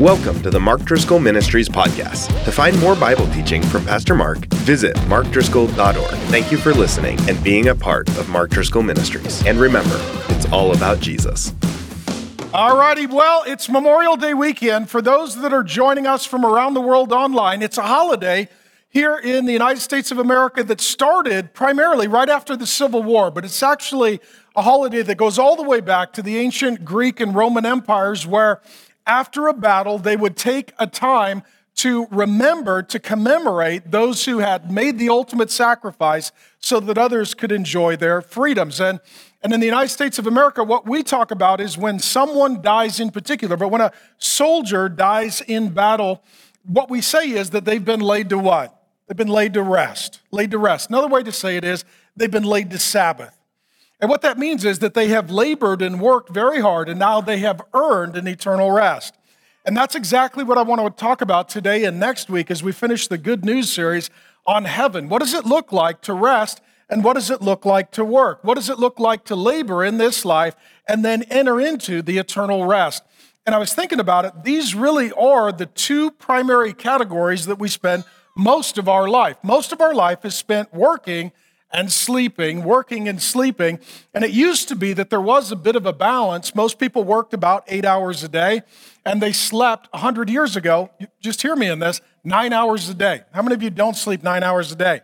Welcome to the Mark Driscoll Ministries podcast. To find more Bible teaching from Pastor Mark, visit markdriscoll.org. Thank you for listening and being a part of Mark Driscoll Ministries. And remember, it's all about Jesus. All righty, well, it's Memorial Day weekend. For those that are joining us from around the world online, it's a holiday here in the United States of America that started primarily right after the Civil War, but it's actually a holiday that goes all the way back to the ancient Greek and Roman empires where after a battle, they would take a time to remember, to commemorate those who had made the ultimate sacrifice so that others could enjoy their freedoms. And, and in the United States of America, what we talk about is when someone dies in particular, but when a soldier dies in battle, what we say is that they've been laid to what? They've been laid to rest. Laid to rest. Another way to say it is they've been laid to Sabbath. And what that means is that they have labored and worked very hard, and now they have earned an eternal rest. And that's exactly what I want to talk about today and next week as we finish the Good News series on heaven. What does it look like to rest, and what does it look like to work? What does it look like to labor in this life and then enter into the eternal rest? And I was thinking about it, these really are the two primary categories that we spend most of our life. Most of our life is spent working and sleeping, working and sleeping. And it used to be that there was a bit of a balance. Most people worked about eight hours a day, and they slept 100 years ago. Just hear me in this nine hours a day. How many of you don't sleep nine hours a day?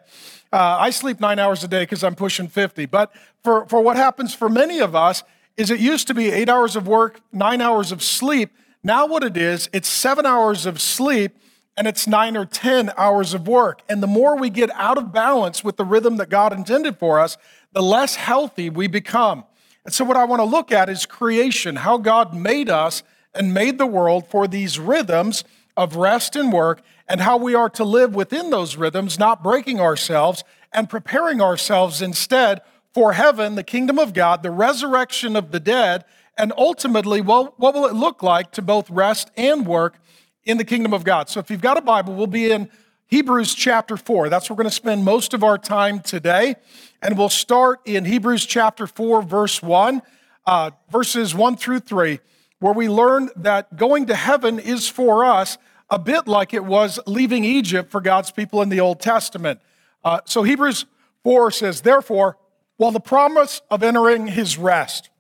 Uh, I sleep nine hours a day because I'm pushing 50. But for, for what happens for many of us is it used to be eight hours of work, nine hours of sleep. Now, what it is, it's seven hours of sleep and it's nine or 10 hours of work. And the more we get out of balance with the rhythm that God intended for us, the less healthy we become. And so, what I want to look at is creation, how God made us and made the world for these rhythms of rest and work, and how we are to live within those rhythms, not breaking ourselves and preparing ourselves instead for heaven, the kingdom of God, the resurrection of the dead, and ultimately, well, what will it look like to both rest and work in the kingdom of God. So if you've got a Bible, we'll be in Hebrews chapter 4. That's where we're going to spend most of our time today. And we'll start in Hebrews chapter 4, verse 1, uh, verses 1 through 3, where we learn that going to heaven is for us a bit like it was leaving Egypt for God's people in the Old Testament. Uh, so Hebrews 4 says, Therefore, while the promise of entering his rest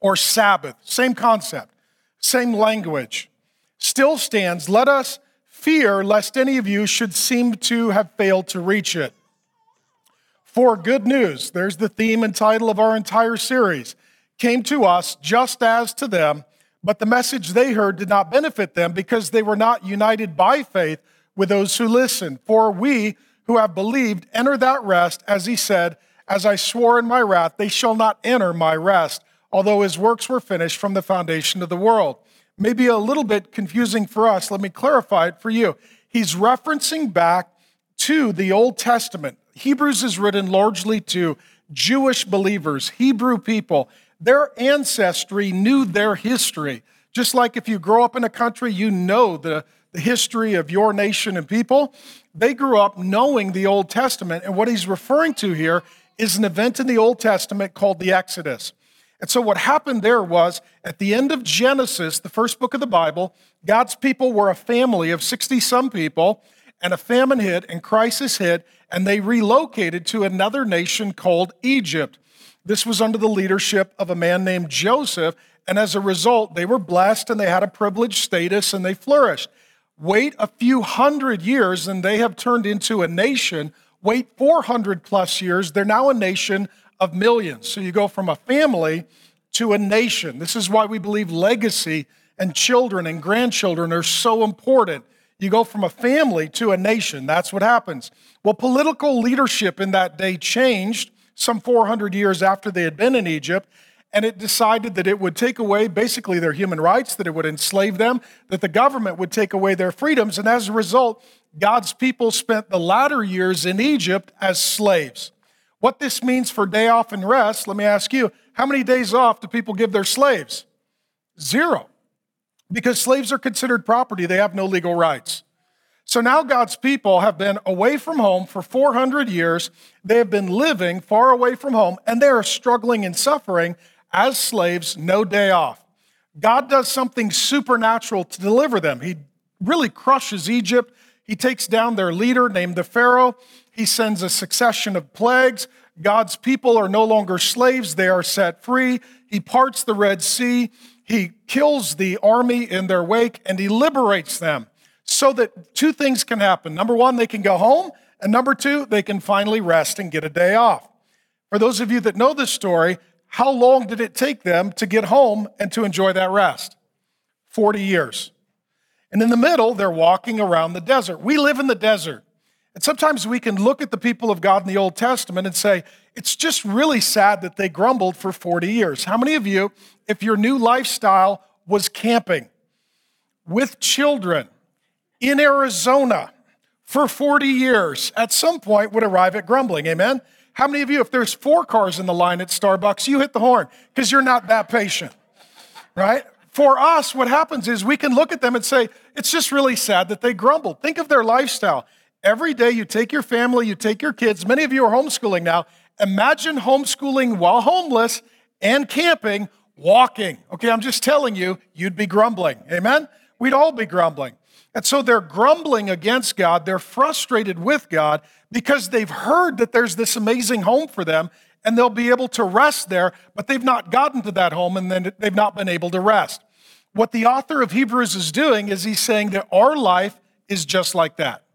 or Sabbath, same concept, same language, still stands, let us fear lest any of you should seem to have failed to reach it. For good news, there's the theme and title of our entire series, came to us just as to them, but the message they heard did not benefit them because they were not united by faith with those who listened. For we who have believed enter that rest, as he said, As I swore in my wrath, they shall not enter my rest, although his works were finished from the foundation of the world maybe a little bit confusing for us. Let me clarify it for you. He's referencing back to the Old Testament. Hebrews is written largely to Jewish believers, Hebrew people. Their ancestry knew their history. Just like if you grow up in a country, you know the, the history of your nation and people. They grew up knowing the Old Testament. And what he's referring to here is an event in the Old Testament called the Exodus. And so, what happened there was at the end of Genesis, the first book of the Bible, God's people were a family of 60 some people, and a famine hit and crisis hit, and they relocated to another nation called Egypt. This was under the leadership of a man named Joseph, and as a result, they were blessed and they had a privileged status and they flourished. Wait a few hundred years, and they have turned into a nation. Wait 400 plus years, they're now a nation of millions. So you go from a family to a nation. This is why we believe legacy and children and grandchildren are so important. You go from a family to a nation. That's what happens. Well, political leadership in that day changed some 400 years after they had been in Egypt, and it decided that it would take away basically their human rights, that it would enslave them, that the government would take away their freedoms, and as a result, God's people spent the latter years in Egypt as slaves. What this means for day off and rest, let me ask you, how many days off do people give their slaves? Zero. Because slaves are considered property, they have no legal rights. So now God's people have been away from home for 400 years. They have been living far away from home, and they are struggling and suffering as slaves, no day off. God does something supernatural to deliver them. He really crushes Egypt. He takes down their leader named the Pharaoh. He sends a succession of plagues. God's people are no longer slaves, they are set free. He parts the Red Sea. He kills the army in their wake and he liberates them so that two things can happen. Number one, they can go home. And number two, they can finally rest and get a day off. For those of you that know this story, how long did it take them to get home and to enjoy that rest? 40 years. And in the middle, they're walking around the desert. We live in the desert. And sometimes we can look at the people of God in the Old Testament and say, it's just really sad that they grumbled for 40 years. How many of you, if your new lifestyle was camping with children in Arizona for 40 years, at some point would arrive at grumbling? Amen? How many of you, if there's four cars in the line at Starbucks, you hit the horn because you're not that patient, right? For us, what happens is we can look at them and say, it's just really sad that they grumbled. Think of their lifestyle. Every day you take your family, you take your kids. Many of you are homeschooling now. Imagine homeschooling while homeless and camping, walking. Okay, I'm just telling you, you'd be grumbling. Amen? We'd all be grumbling. And so they're grumbling against God. They're frustrated with God because they've heard that there's this amazing home for them and they'll be able to rest there, but they've not gotten to that home and then they've not been able to rest. What the author of Hebrews is doing is he's saying that our life is just like that.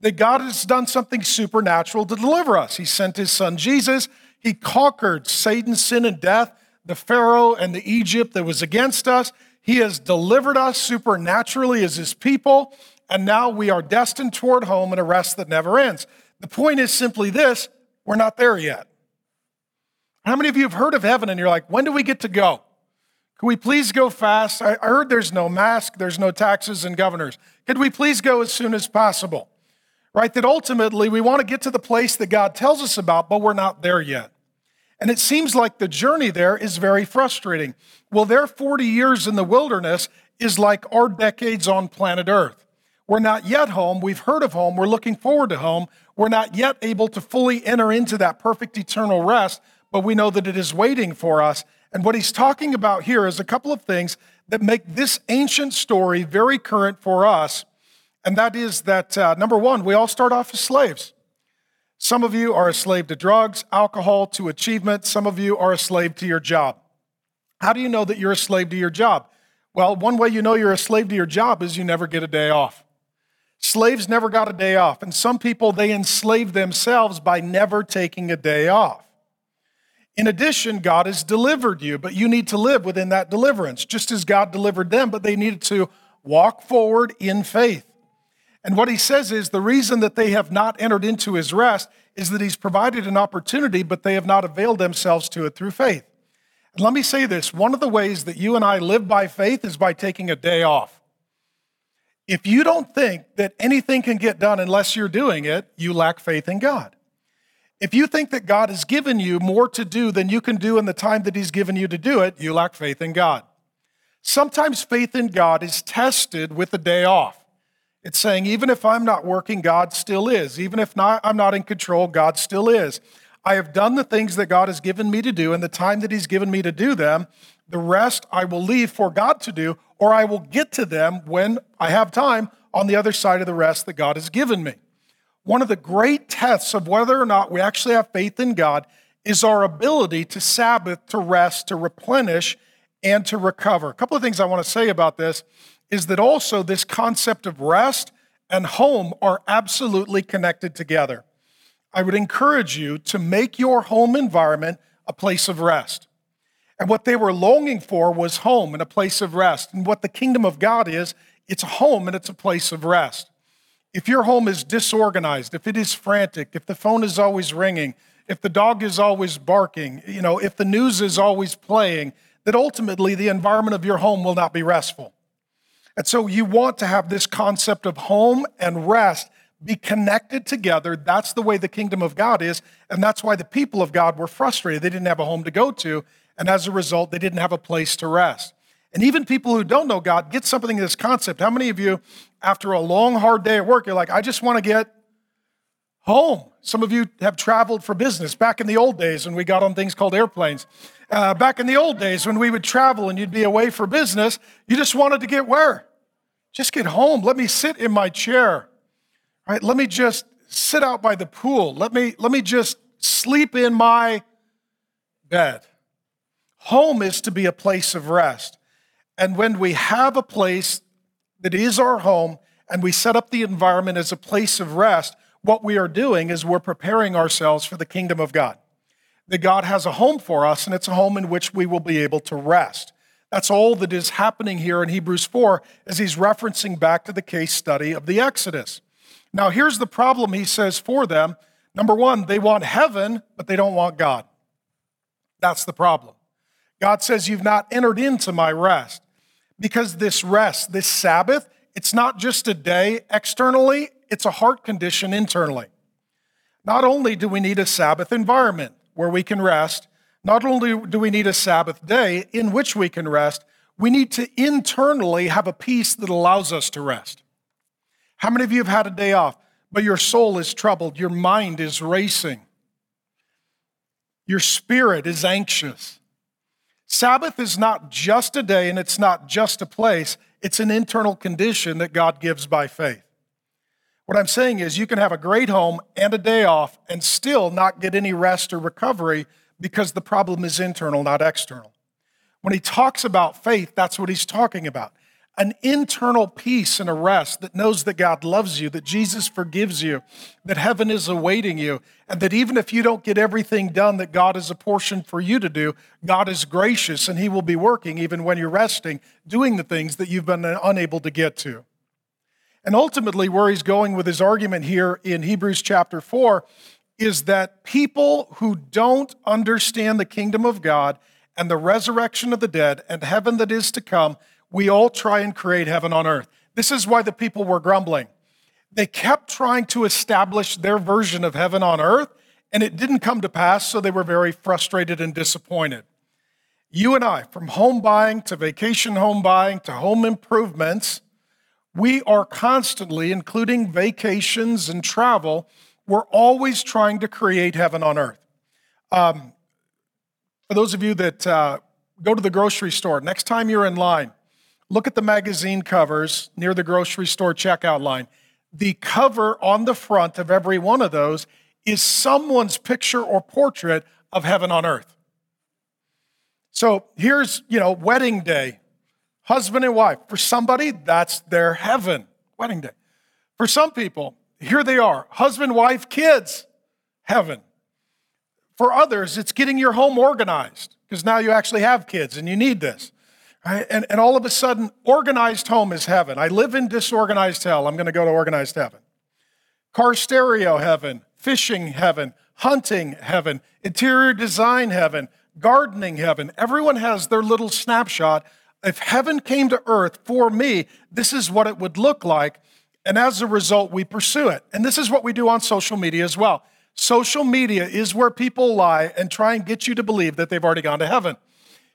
That God has done something supernatural to deliver us. He sent his son Jesus. He conquered Satan's sin and death, the Pharaoh and the Egypt that was against us. He has delivered us supernaturally as his people, and now we are destined toward home and a rest that never ends. The point is simply this we're not there yet. How many of you have heard of heaven and you're like, when do we get to go? Can we please go fast? I heard there's no mask, there's no taxes and governors. Could we please go as soon as possible? Right? That ultimately we want to get to the place that God tells us about, but we're not there yet. And it seems like the journey there is very frustrating. Well, their 40 years in the wilderness is like our decades on planet Earth. We're not yet home. We've heard of home. We're looking forward to home. We're not yet able to fully enter into that perfect eternal rest, but we know that it is waiting for us. And what he's talking about here is a couple of things that make this ancient story very current for us. And that is that, uh, number one, we all start off as slaves. Some of you are a slave to drugs, alcohol, to achievement. Some of you are a slave to your job. How do you know that you're a slave to your job? Well, one way you know you're a slave to your job is you never get a day off. Slaves never got a day off. And some people, they enslave themselves by never taking a day off. In addition, God has delivered you, but you need to live within that deliverance, just as God delivered them, but they needed to walk forward in faith. And what he says is the reason that they have not entered into his rest is that he's provided an opportunity, but they have not availed themselves to it through faith. And let me say this one of the ways that you and I live by faith is by taking a day off. If you don't think that anything can get done unless you're doing it, you lack faith in God. If you think that God has given you more to do than you can do in the time that He's given you to do it, you lack faith in God. Sometimes faith in God is tested with a day off. It's saying, even if I'm not working, God still is. Even if not, I'm not in control, God still is. I have done the things that God has given me to do in the time that He's given me to do them. The rest I will leave for God to do, or I will get to them when I have time on the other side of the rest that God has given me. One of the great tests of whether or not we actually have faith in God is our ability to Sabbath, to rest, to replenish, and to recover. A couple of things I want to say about this is that also this concept of rest and home are absolutely connected together. I would encourage you to make your home environment a place of rest. And what they were longing for was home and a place of rest. And what the kingdom of God is, it's a home and it's a place of rest. If your home is disorganized, if it is frantic, if the phone is always ringing, if the dog is always barking, you know, if the news is always playing, that ultimately the environment of your home will not be restful. And so you want to have this concept of home and rest be connected together. That's the way the kingdom of God is. And that's why the people of God were frustrated. They didn't have a home to go to. And as a result, they didn't have a place to rest. And even people who don't know God get something of this concept. How many of you, after a long, hard day at work, you're like, I just want to get Home. Some of you have traveled for business back in the old days when we got on things called airplanes. Uh, back in the old days when we would travel and you'd be away for business, you just wanted to get where? Just get home. Let me sit in my chair. Right? Let me just sit out by the pool. Let me, let me just sleep in my bed. Home is to be a place of rest. And when we have a place that is our home and we set up the environment as a place of rest, what we are doing is we're preparing ourselves for the kingdom of God. That God has a home for us, and it's a home in which we will be able to rest. That's all that is happening here in Hebrews 4 as he's referencing back to the case study of the Exodus. Now, here's the problem he says for them. Number one, they want heaven, but they don't want God. That's the problem. God says, You've not entered into my rest. Because this rest, this Sabbath, it's not just a day externally, it's a heart condition internally. Not only do we need a Sabbath environment where we can rest, not only do we need a Sabbath day in which we can rest, we need to internally have a peace that allows us to rest. How many of you have had a day off, but your soul is troubled, your mind is racing, your spirit is anxious? Sabbath is not just a day and it's not just a place, it's an internal condition that God gives by faith. What I'm saying is, you can have a great home and a day off and still not get any rest or recovery because the problem is internal, not external. When he talks about faith, that's what he's talking about an internal peace and a rest that knows that God loves you, that Jesus forgives you, that heaven is awaiting you, and that even if you don't get everything done that God has apportioned for you to do, God is gracious and He will be working even when you're resting, doing the things that you've been unable to get to. And ultimately, where he's going with his argument here in Hebrews chapter 4 is that people who don't understand the kingdom of God and the resurrection of the dead and heaven that is to come we all try and create heaven on earth. This is why the people were grumbling. They kept trying to establish their version of heaven on earth, and it didn't come to pass, so they were very frustrated and disappointed. You and I, from home buying to vacation home buying to home improvements, we are constantly, including vacations and travel, we're always trying to create heaven on earth. Um, for those of you that uh, go to the grocery store, next time you're in line, Look at the magazine covers near the grocery store checkout line. The cover on the front of every one of those is someone's picture or portrait of heaven on earth. So here's, you know, wedding day, husband and wife. For somebody, that's their heaven, wedding day. For some people, here they are, husband, wife, kids, heaven. For others, it's getting your home organized because now you actually have kids and you need this. Right? And, and all of a sudden, organized home is heaven. I live in disorganized hell. I'm going to go to organized heaven. Car stereo heaven, fishing heaven, hunting heaven, interior design heaven, gardening heaven. Everyone has their little snapshot. If heaven came to earth for me, this is what it would look like. And as a result, we pursue it. And this is what we do on social media as well. Social media is where people lie and try and get you to believe that they've already gone to heaven.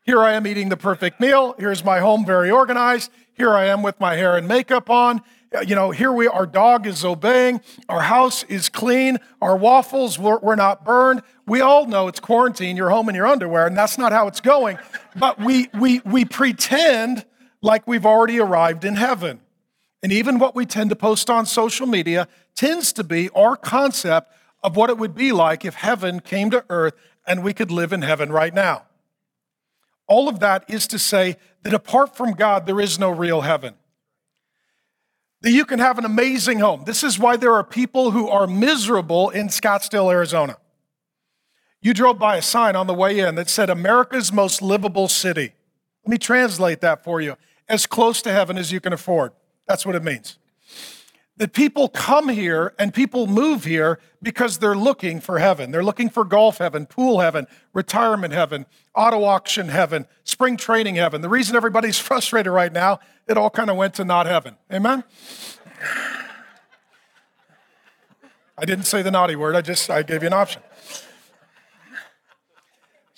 Here I am eating the perfect meal. Here's my home very organized. Here I am with my hair and makeup on. You know, here we our dog is obeying. Our house is clean. Our waffles were, were not burned. We all know it's quarantine. You're home in your underwear, and that's not how it's going. But we we we pretend like we've already arrived in heaven. And even what we tend to post on social media tends to be our concept of what it would be like if heaven came to earth and we could live in heaven right now. All of that is to say that apart from God, there is no real heaven. That you can have an amazing home. This is why there are people who are miserable in Scottsdale, Arizona. You drove by a sign on the way in that said, America's most livable city. Let me translate that for you as close to heaven as you can afford. That's what it means that people come here and people move here because they're looking for heaven. They're looking for golf heaven, pool heaven, retirement heaven, auto auction heaven, spring training heaven. The reason everybody's frustrated right now, it all kind of went to not heaven. Amen? I didn't say the naughty word, I just I gave you an option.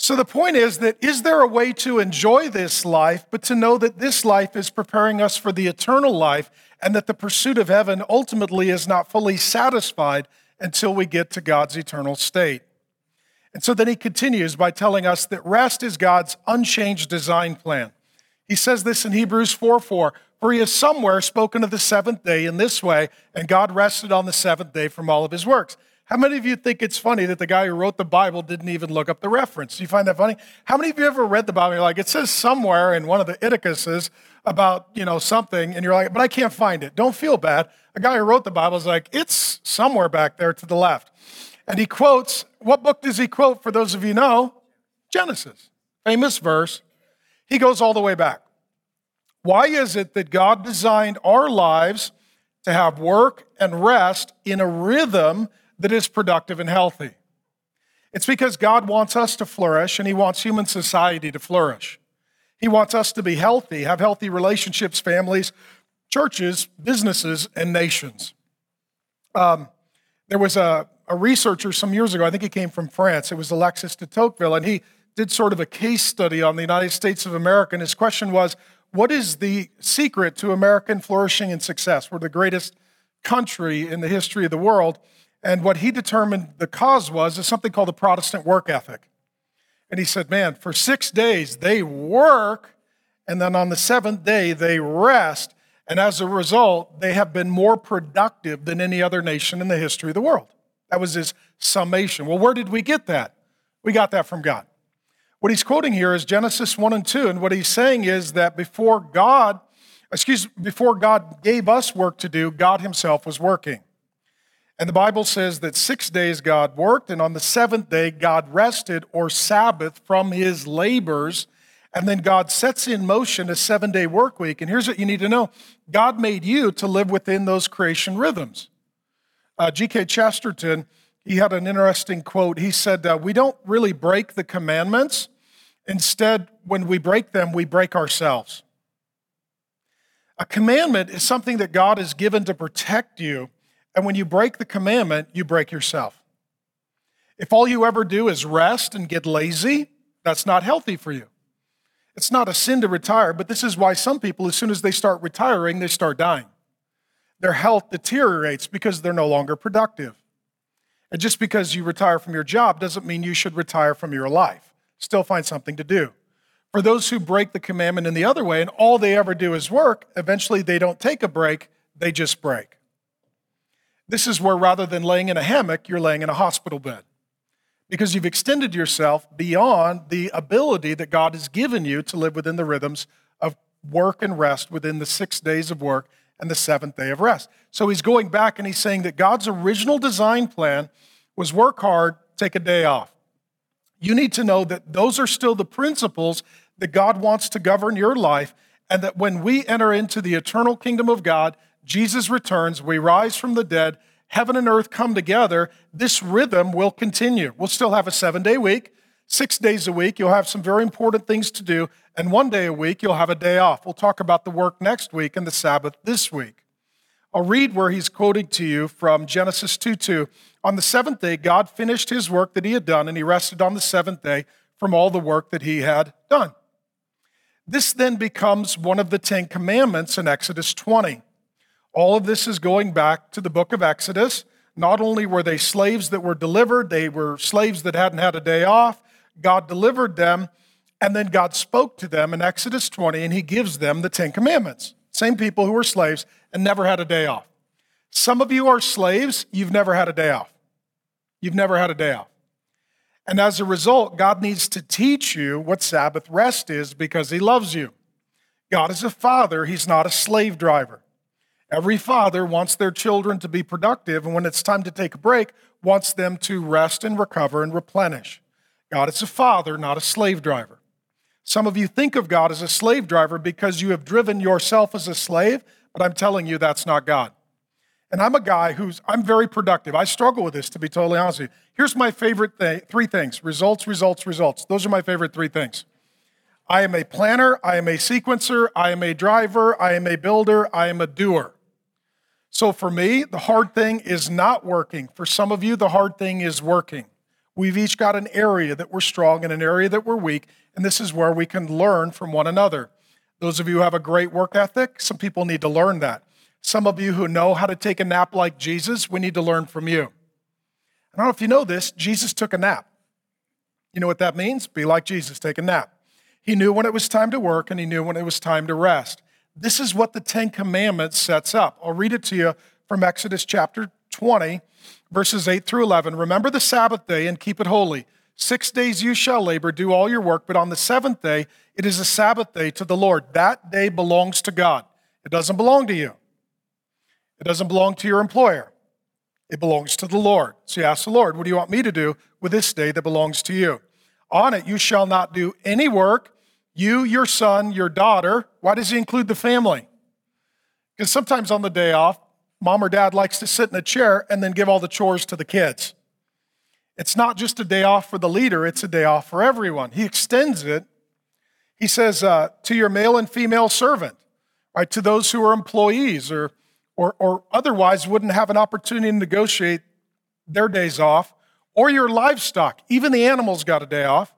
So the point is that is there a way to enjoy this life, but to know that this life is preparing us for the eternal life and that the pursuit of heaven ultimately is not fully satisfied until we get to God's eternal state. And so then he continues by telling us that rest is God's unchanged design plan. He says this in Hebrews 4 4 For he has somewhere spoken of the seventh day in this way, and God rested on the seventh day from all of his works. How many of you think it's funny that the guy who wrote the Bible didn't even look up the reference? Do you find that funny? How many of you ever read the Bible? You're like, it says somewhere in one of the Idicases about, you know, something, and you're like, but I can't find it. Don't feel bad. A guy who wrote the Bible is like, it's somewhere back there to the left. And he quotes, what book does he quote for those of you know? Genesis, famous verse. He goes all the way back. Why is it that God designed our lives to have work and rest in a rhythm that is productive and healthy? It's because God wants us to flourish and He wants human society to flourish. He wants us to be healthy, have healthy relationships, families, churches, businesses, and nations. Um, there was a, a researcher some years ago, I think he came from France, it was Alexis de Tocqueville, and he did sort of a case study on the United States of America. And his question was what is the secret to American flourishing and success? We're the greatest country in the history of the world. And what he determined the cause was is something called the Protestant work ethic. And he said, man, for six days they work, and then on the seventh day they rest. And as a result, they have been more productive than any other nation in the history of the world. That was his summation. Well, where did we get that? We got that from God. What he's quoting here is Genesis 1 and 2. And what he's saying is that before God, excuse me, before God gave us work to do, God himself was working. And the Bible says that six days God worked, and on the seventh day God rested or Sabbath from his labors. And then God sets in motion a seven day work week. And here's what you need to know God made you to live within those creation rhythms. Uh, G.K. Chesterton, he had an interesting quote. He said, uh, We don't really break the commandments, Instead, when we break them, we break ourselves. A commandment is something that God has given to protect you, and when you break the commandment, you break yourself. If all you ever do is rest and get lazy, that's not healthy for you. It's not a sin to retire, but this is why some people, as soon as they start retiring, they start dying. Their health deteriorates because they're no longer productive. And just because you retire from your job doesn't mean you should retire from your life still find something to do. For those who break the commandment in the other way and all they ever do is work, eventually they don't take a break, they just break. This is where rather than laying in a hammock, you're laying in a hospital bed because you've extended yourself beyond the ability that God has given you to live within the rhythms of work and rest within the six days of work and the seventh day of rest. So he's going back and he's saying that God's original design plan was work hard, take a day off you need to know that those are still the principles that God wants to govern your life, and that when we enter into the eternal kingdom of God, Jesus returns, we rise from the dead, heaven and earth come together, this rhythm will continue. We'll still have a seven day week, six days a week. You'll have some very important things to do, and one day a week, you'll have a day off. We'll talk about the work next week and the Sabbath this week. I'll read where he's quoting to you from Genesis 2 2. On the seventh day, God finished his work that he had done, and he rested on the seventh day from all the work that he had done. This then becomes one of the Ten Commandments in Exodus 20. All of this is going back to the book of Exodus. Not only were they slaves that were delivered, they were slaves that hadn't had a day off. God delivered them, and then God spoke to them in Exodus 20, and he gives them the Ten Commandments. Same people who were slaves and never had a day off. Some of you are slaves, you've never had a day off. You've never had a day off. And as a result, God needs to teach you what Sabbath rest is because He loves you. God is a father, He's not a slave driver. Every father wants their children to be productive, and when it's time to take a break, wants them to rest and recover and replenish. God is a father, not a slave driver. Some of you think of God as a slave driver because you have driven yourself as a slave, but I'm telling you that's not God. And I'm a guy who's, I'm very productive. I struggle with this, to be totally honest with you. Here's my favorite th- three things results, results, results. Those are my favorite three things. I am a planner, I am a sequencer, I am a driver, I am a builder, I am a doer. So for me, the hard thing is not working. For some of you, the hard thing is working. We've each got an area that we're strong and an area that we're weak, and this is where we can learn from one another. Those of you who have a great work ethic, some people need to learn that. Some of you who know how to take a nap like Jesus, we need to learn from you. I don't know if you know this, Jesus took a nap. You know what that means? Be like Jesus, take a nap. He knew when it was time to work and he knew when it was time to rest. This is what the Ten Commandments sets up. I'll read it to you from Exodus chapter 20, verses 8 through 11. Remember the Sabbath day and keep it holy. Six days you shall labor, do all your work, but on the seventh day it is a Sabbath day to the Lord. That day belongs to God. It doesn't belong to you, it doesn't belong to your employer. It belongs to the Lord. So you ask the Lord, What do you want me to do with this day that belongs to you? On it you shall not do any work, you, your son, your daughter. Why does he include the family? Because sometimes on the day off, mom or dad likes to sit in a chair and then give all the chores to the kids. It's not just a day off for the leader, it's a day off for everyone. He extends it. He says, uh, to your male and female servant, right, to those who are employees or or, or otherwise wouldn't have an opportunity to negotiate their days off, or your livestock, even the animals got a day off,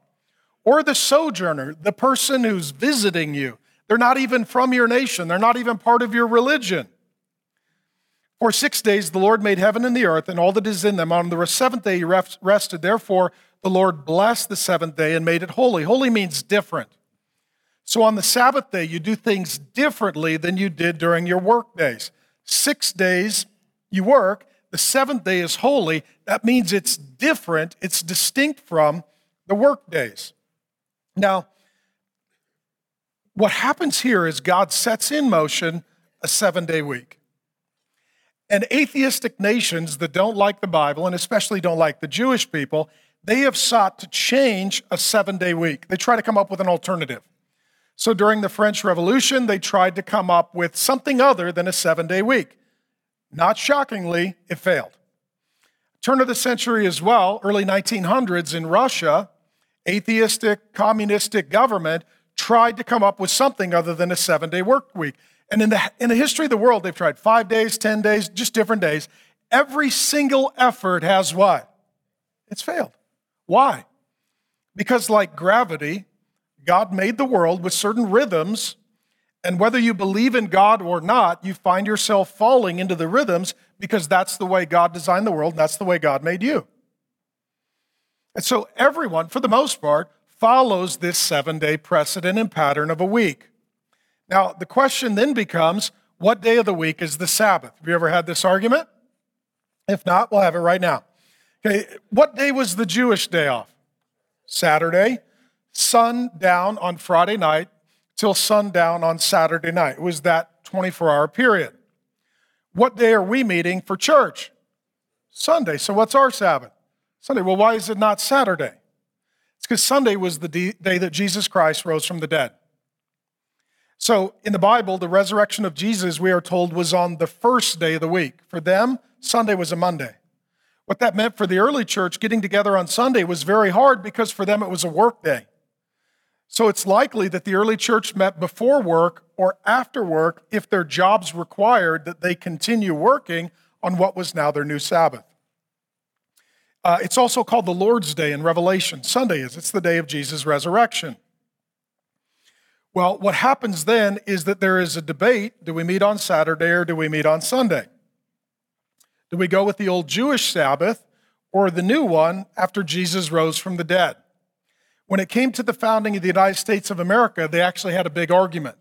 or the sojourner, the person who's visiting you. They're not even from your nation, they're not even part of your religion. For six days the Lord made heaven and the earth and all that is in them. On the seventh day he rested. Therefore, the Lord blessed the seventh day and made it holy. Holy means different. So on the Sabbath day, you do things differently than you did during your work days. Six days you work, the seventh day is holy. That means it's different, it's distinct from the work days. Now, what happens here is God sets in motion a seven day week. And atheistic nations that don't like the Bible, and especially don't like the Jewish people, they have sought to change a seven day week. They try to come up with an alternative. So during the French Revolution, they tried to come up with something other than a seven day week. Not shockingly, it failed. Turn of the century as well, early 1900s in Russia, atheistic, communistic government tried to come up with something other than a seven day work week. And in the, in the history of the world, they've tried five days, 10 days, just different days. Every single effort has what? It's failed. Why? Because, like gravity, God made the world with certain rhythms, and whether you believe in God or not, you find yourself falling into the rhythms because that's the way God designed the world, and that's the way God made you. And so everyone, for the most part, follows this seven day precedent and pattern of a week. Now, the question then becomes what day of the week is the Sabbath? Have you ever had this argument? If not, we'll have it right now. Okay, what day was the Jewish day off? Saturday sundown on Friday night till sundown on Saturday night. It was that 24 hour period. What day are we meeting for church? Sunday. So what's our Sabbath? Sunday. Well, why is it not Saturday? It's because Sunday was the day that Jesus Christ rose from the dead. So in the Bible, the resurrection of Jesus, we are told, was on the first day of the week. For them, Sunday was a Monday. What that meant for the early church, getting together on Sunday was very hard because for them it was a work day. So it's likely that the early church met before work or after work if their jobs required that they continue working on what was now their new Sabbath. Uh, it's also called the Lord's Day in Revelation. Sunday is, it's the day of Jesus' resurrection. Well, what happens then is that there is a debate do we meet on Saturday or do we meet on Sunday? Do we go with the old Jewish Sabbath or the new one after Jesus rose from the dead? When it came to the founding of the United States of America, they actually had a big argument.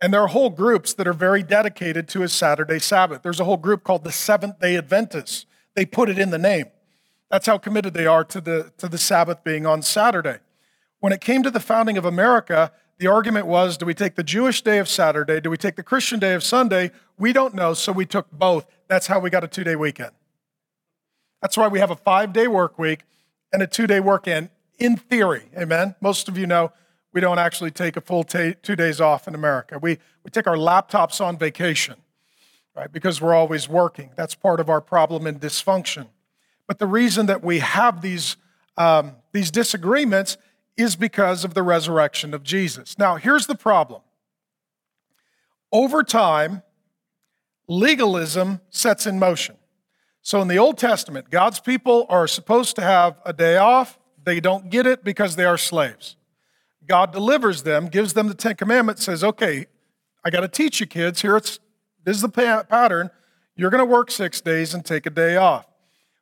And there are whole groups that are very dedicated to a Saturday Sabbath. There's a whole group called the Seventh day Adventists. They put it in the name. That's how committed they are to the, to the Sabbath being on Saturday. When it came to the founding of America, the argument was do we take the Jewish day of Saturday? Do we take the Christian day of Sunday? We don't know, so we took both. That's how we got a two day weekend. That's why we have a five day work week and a two day weekend in theory, amen? Most of you know we don't actually take a full t- two days off in America. We, we take our laptops on vacation, right? Because we're always working. That's part of our problem and dysfunction. But the reason that we have these, um, these disagreements is because of the resurrection of Jesus. Now, here's the problem over time, legalism sets in motion. So in the Old Testament, God's people are supposed to have a day off they don't get it because they are slaves. God delivers them, gives them the Ten Commandments, says, okay, I got to teach you kids. Here it's this is the pattern. You're going to work six days and take a day off.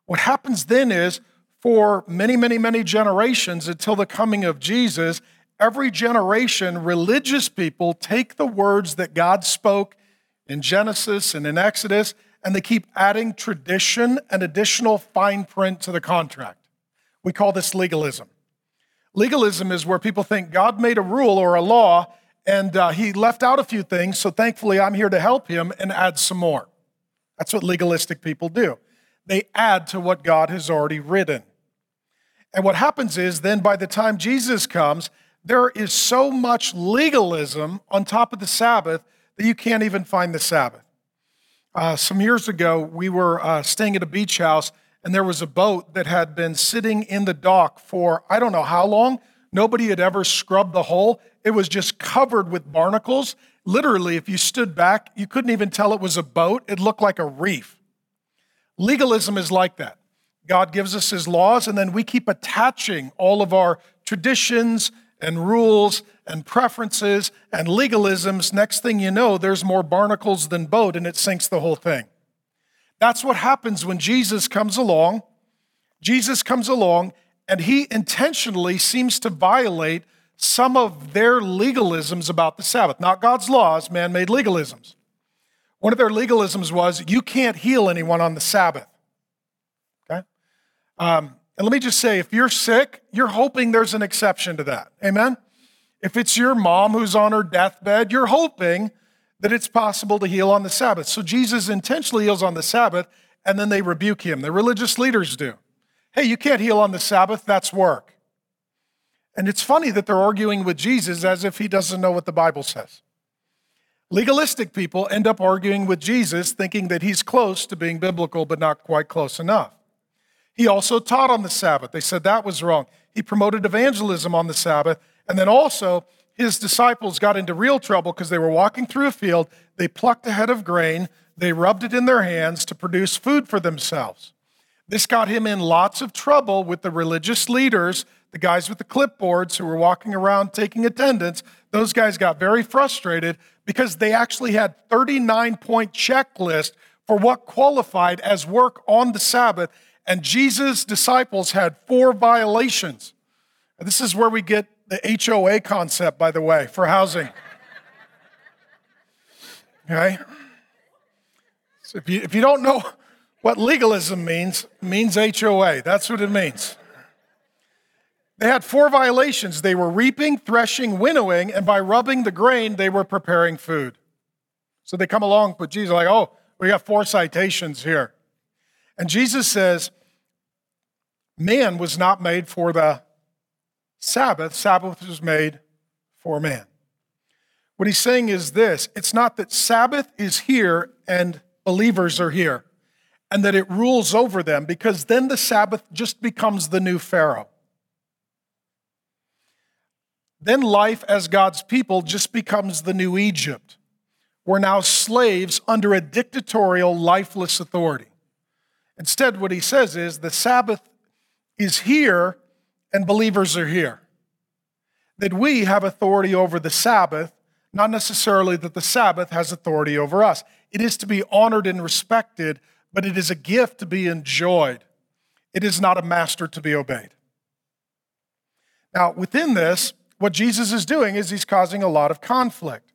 What happens then is, for many, many, many generations until the coming of Jesus, every generation, religious people take the words that God spoke in Genesis and in Exodus, and they keep adding tradition and additional fine print to the contract. We call this legalism. Legalism is where people think God made a rule or a law and uh, he left out a few things, so thankfully I'm here to help him and add some more. That's what legalistic people do. They add to what God has already written. And what happens is then by the time Jesus comes, there is so much legalism on top of the Sabbath that you can't even find the Sabbath. Uh, some years ago, we were uh, staying at a beach house, and there was a boat that had been sitting in the dock for I don't know how long. Nobody had ever scrubbed the hull. It was just covered with barnacles. Literally, if you stood back, you couldn't even tell it was a boat. It looked like a reef. Legalism is like that. God gives us his laws, and then we keep attaching all of our traditions and rules and preferences and legalisms. Next thing you know, there's more barnacles than boat, and it sinks the whole thing. That's what happens when Jesus comes along. Jesus comes along, and he intentionally seems to violate some of their legalisms about the Sabbath, not God's laws, man made legalisms. One of their legalisms was you can't heal anyone on the Sabbath. Okay? Um, and let me just say if you're sick, you're hoping there's an exception to that. Amen? If it's your mom who's on her deathbed, you're hoping that it's possible to heal on the Sabbath. So Jesus intentionally heals on the Sabbath, and then they rebuke him. The religious leaders do. Hey, you can't heal on the Sabbath, that's work. And it's funny that they're arguing with Jesus as if he doesn't know what the Bible says. Legalistic people end up arguing with Jesus, thinking that he's close to being biblical, but not quite close enough. He also taught on the Sabbath. They said that was wrong. He promoted evangelism on the Sabbath. And then also, his disciples got into real trouble because they were walking through a field. They plucked a head of grain, they rubbed it in their hands to produce food for themselves. This got him in lots of trouble with the religious leaders the guys with the clipboards who were walking around taking attendance, those guys got very frustrated because they actually had 39 point checklist for what qualified as work on the Sabbath, and Jesus' disciples had four violations. This is where we get the HOA concept, by the way, for housing. Okay? So if you, if you don't know what legalism means, means HOA. That's what it means. They had four violations. They were reaping, threshing, winnowing, and by rubbing the grain, they were preparing food. So they come along but Jesus, like, oh, we got four citations here. And Jesus says, man was not made for the Sabbath, Sabbath was made for man. What he's saying is this it's not that Sabbath is here and believers are here and that it rules over them, because then the Sabbath just becomes the new Pharaoh then life as God's people just becomes the new Egypt. We're now slaves under a dictatorial, lifeless authority. Instead, what he says is the Sabbath is here and believers are here. That we have authority over the Sabbath, not necessarily that the Sabbath has authority over us. It is to be honored and respected, but it is a gift to be enjoyed. It is not a master to be obeyed. Now, within this, what Jesus is doing is he's causing a lot of conflict.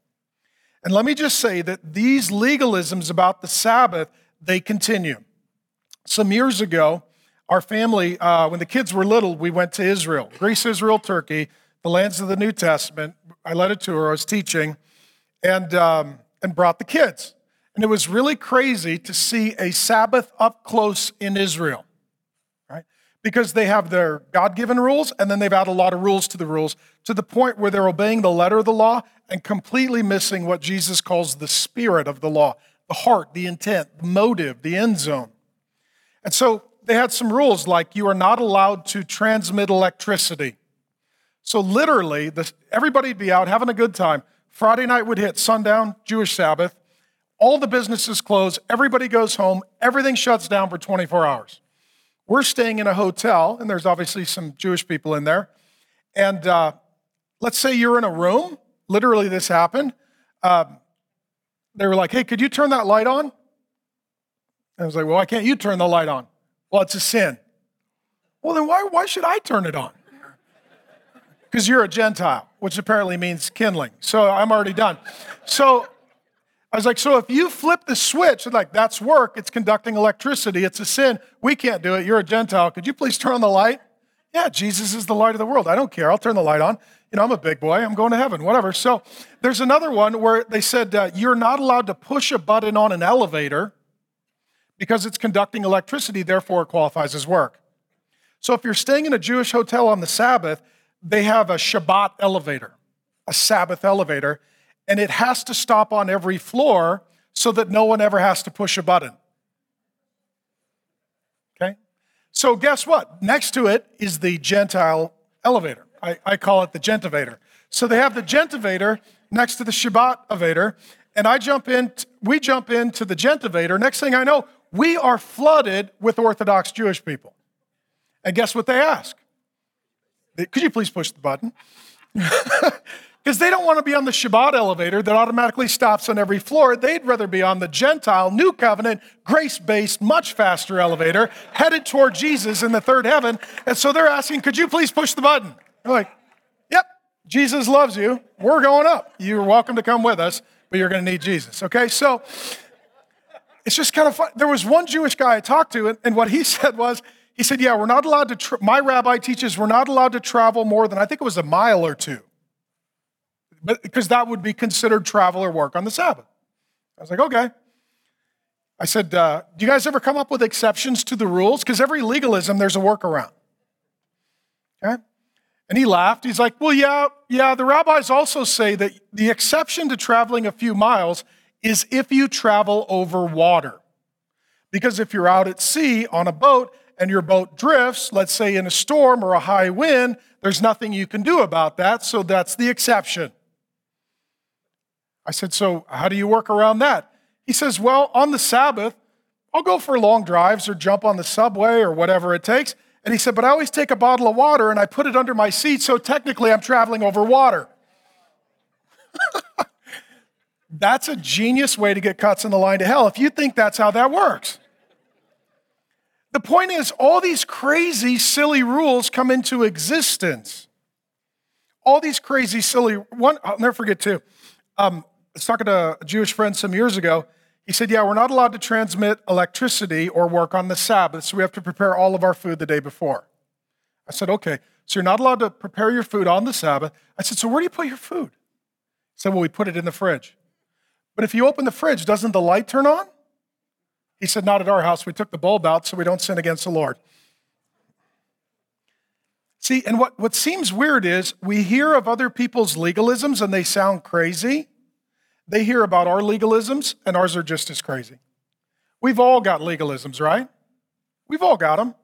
And let me just say that these legalisms about the Sabbath, they continue. Some years ago, our family, uh, when the kids were little, we went to Israel, Greece, Israel, Turkey, the lands of the New Testament. I led a tour, I was teaching, and, um, and brought the kids. And it was really crazy to see a Sabbath up close in Israel because they have their God given rules and then they've added a lot of rules to the rules to the point where they're obeying the letter of the law and completely missing what Jesus calls the spirit of the law the heart, the intent, the motive, the end zone. And so they had some rules like you are not allowed to transmit electricity. So literally, the, everybody'd be out having a good time. Friday night would hit sundown, Jewish Sabbath. All the businesses close, everybody goes home, everything shuts down for 24 hours. We're staying in a hotel, and there's obviously some Jewish people in there. And uh, let's say you're in a room. Literally, this happened. Um, they were like, hey, could you turn that light on? And I was like, well, why can't you turn the light on? Well, it's a sin. Well, then why, why should I turn it on? Because you're a Gentile, which apparently means kindling. So I'm already done. So I was like, so if you flip the switch, like that's work, it's conducting electricity, it's a sin. We can't do it. You're a Gentile. Could you please turn on the light? Yeah, Jesus is the light of the world. I don't care. I'll turn the light on. You know, I'm a big boy. I'm going to heaven, whatever. So there's another one where they said uh, you're not allowed to push a button on an elevator because it's conducting electricity, therefore it qualifies as work. So if you're staying in a Jewish hotel on the Sabbath, they have a Shabbat elevator, a Sabbath elevator, and it has to stop on every floor so that no one ever has to push a button. Okay? So guess what? Next to it is the Gentile elevator. I, I call it the Gentivator. So they have the Gentivator next to the Shabbat elevator, and I jump in, we jump into the Gentivator. Next thing I know, we are flooded with Orthodox Jewish people. And guess what they ask? Could you please push the button? Because they don't want to be on the Shabbat elevator that automatically stops on every floor. They'd rather be on the Gentile, New Covenant, grace based, much faster elevator headed toward Jesus in the third heaven. And so they're asking, Could you please push the button? They're like, Yep, Jesus loves you. We're going up. You're welcome to come with us, but you're going to need Jesus. Okay, so it's just kind of fun. There was one Jewish guy I talked to, and, what he said was, he said, Yeah, we're not allowed to, tra- my rabbi teaches we're not allowed to travel more than, I think it was a mile or two, because that would be considered travel or work on the Sabbath. I was like, Okay. I said, uh, Do you guys ever come up with exceptions to the rules? Because every legalism, there's a workaround. Okay? And he laughed. He's like, Well, yeah, yeah, the rabbis also say that the exception to traveling a few miles is if you travel over water. Because if you're out at sea on a boat and your boat drifts, let's say in a storm or a high wind, there's nothing you can do about that, so that's the exception. I said, So how do you work around that? He says, Well, on the Sabbath, I'll go for long drives or jump on the subway or whatever it takes. And he said, But I always take a bottle of water and I put it under my seat, so technically I'm traveling over water. That's a genius way to get cuts in the line to hell if you think that's how that works. The point is, all these crazy, silly rules come into existence. All these crazy, silly, one, I'll never forget too. Um, was talking to a Jewish friend some years ago. He said, Yeah, we're not allowed to transmit electricity or work on the Sabbath, so we have to prepare all of our food the day before. I said, Okay, so you're not allowed to prepare your food on the Sabbath. I said, So where do you put your food? He said, Well, we put it in the fridge. But if you open the fridge, doesn't the light turn on? He said, Not at our house. We took the bulb out so we don't sin against the Lord. See, and what, what seems weird is we hear of other people's legalisms and they sound crazy. They hear about our legalisms and ours are just as crazy. We've all got legalisms, right? We've all got them.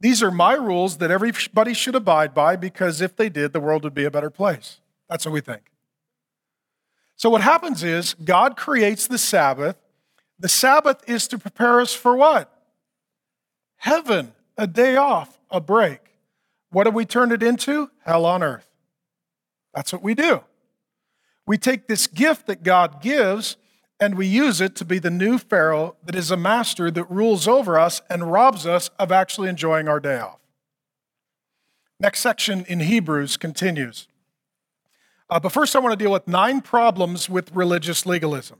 These are my rules that everybody should abide by because if they did, the world would be a better place. That's what we think. So, what happens is God creates the Sabbath. The Sabbath is to prepare us for what? Heaven, a day off, a break. What have we turned it into? Hell on earth. That's what we do. We take this gift that God gives and we use it to be the new Pharaoh that is a master that rules over us and robs us of actually enjoying our day off. Next section in Hebrews continues. Uh, but first, I want to deal with nine problems with religious legalism.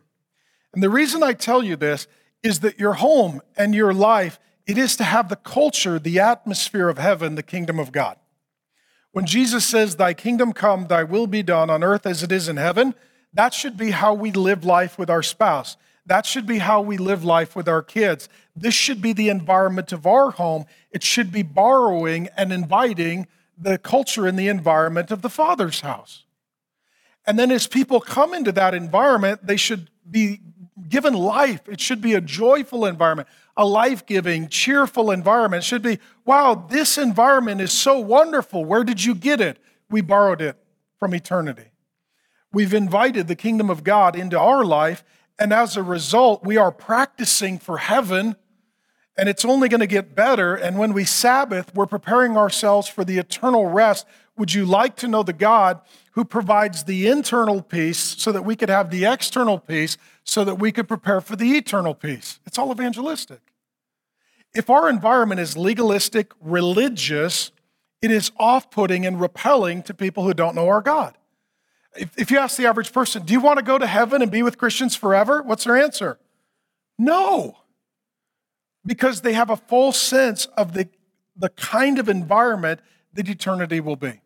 And the reason I tell you this is that your home and your life, it is to have the culture, the atmosphere of heaven, the kingdom of God. When Jesus says, Thy kingdom come, thy will be done on earth as it is in heaven, that should be how we live life with our spouse. That should be how we live life with our kids. This should be the environment of our home. It should be borrowing and inviting the culture and the environment of the Father's house. And then as people come into that environment, they should be given life. It should be a joyful environment, a life giving, cheerful environment. It should be, wow, this environment is so wonderful. Where did you get it? We borrowed it from eternity. We've invited the kingdom of God into our life, and as a result, we are practicing for heaven, and it's only going to get better. And when we Sabbath, we're preparing ourselves for the eternal rest. Would you like to know the God who provides the internal peace so that we could have the external peace so that we could prepare for the eternal peace. It's all evangelistic. If our environment is legalistic, religious, it is off putting and repelling to people who don't know our God. If, if you ask the average person, do you want to go to heaven and be with Christians forever? What's their answer? No. Because they have a full sense of the, the kind of environment that eternity will be.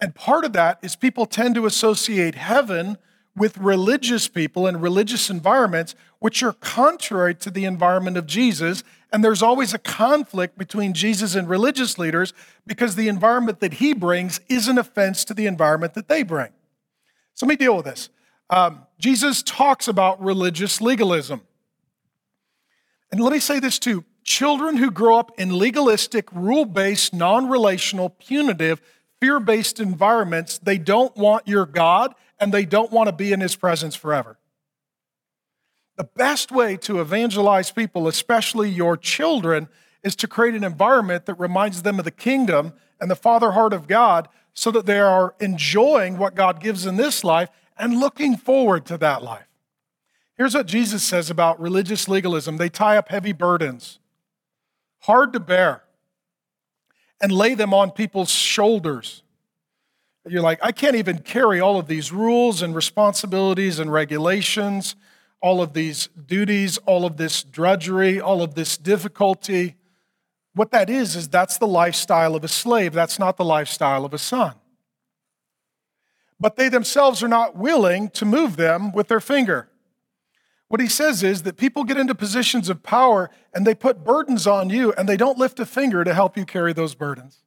And part of that is people tend to associate heaven with religious people and religious environments, which are contrary to the environment of Jesus. And there's always a conflict between Jesus and religious leaders because the environment that he brings is an offense to the environment that they bring. So let me deal with this. Um, Jesus talks about religious legalism. And let me say this too children who grow up in legalistic, rule based, non relational, punitive, fear based environments, they don't want your God and they don't want to be in his presence forever. The best way to evangelize people, especially your children, is to create an environment that reminds them of the kingdom and the father heart of God so that they are enjoying what God gives in this life and looking forward to that life. Here's what Jesus says about religious legalism they tie up heavy burdens, hard to bear, and lay them on people's shoulders. You're like, I can't even carry all of these rules and responsibilities and regulations, all of these duties, all of this drudgery, all of this difficulty. What that is, is that's the lifestyle of a slave. That's not the lifestyle of a son. But they themselves are not willing to move them with their finger. What he says is that people get into positions of power and they put burdens on you and they don't lift a finger to help you carry those burdens.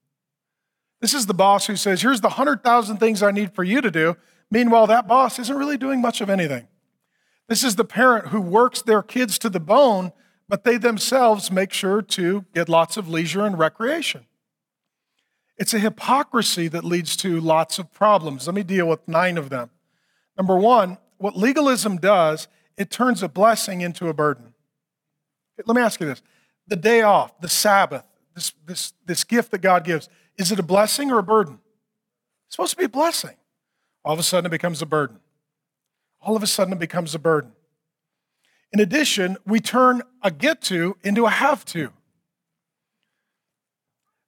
This is the boss who says, Here's the 100,000 things I need for you to do. Meanwhile, that boss isn't really doing much of anything. This is the parent who works their kids to the bone, but they themselves make sure to get lots of leisure and recreation. It's a hypocrisy that leads to lots of problems. Let me deal with nine of them. Number one, what legalism does, it turns a blessing into a burden. Let me ask you this the day off, the Sabbath, this, this, this gift that God gives, is it a blessing or a burden? It's supposed to be a blessing. All of a sudden, it becomes a burden. All of a sudden, it becomes a burden. In addition, we turn a get to into a have to.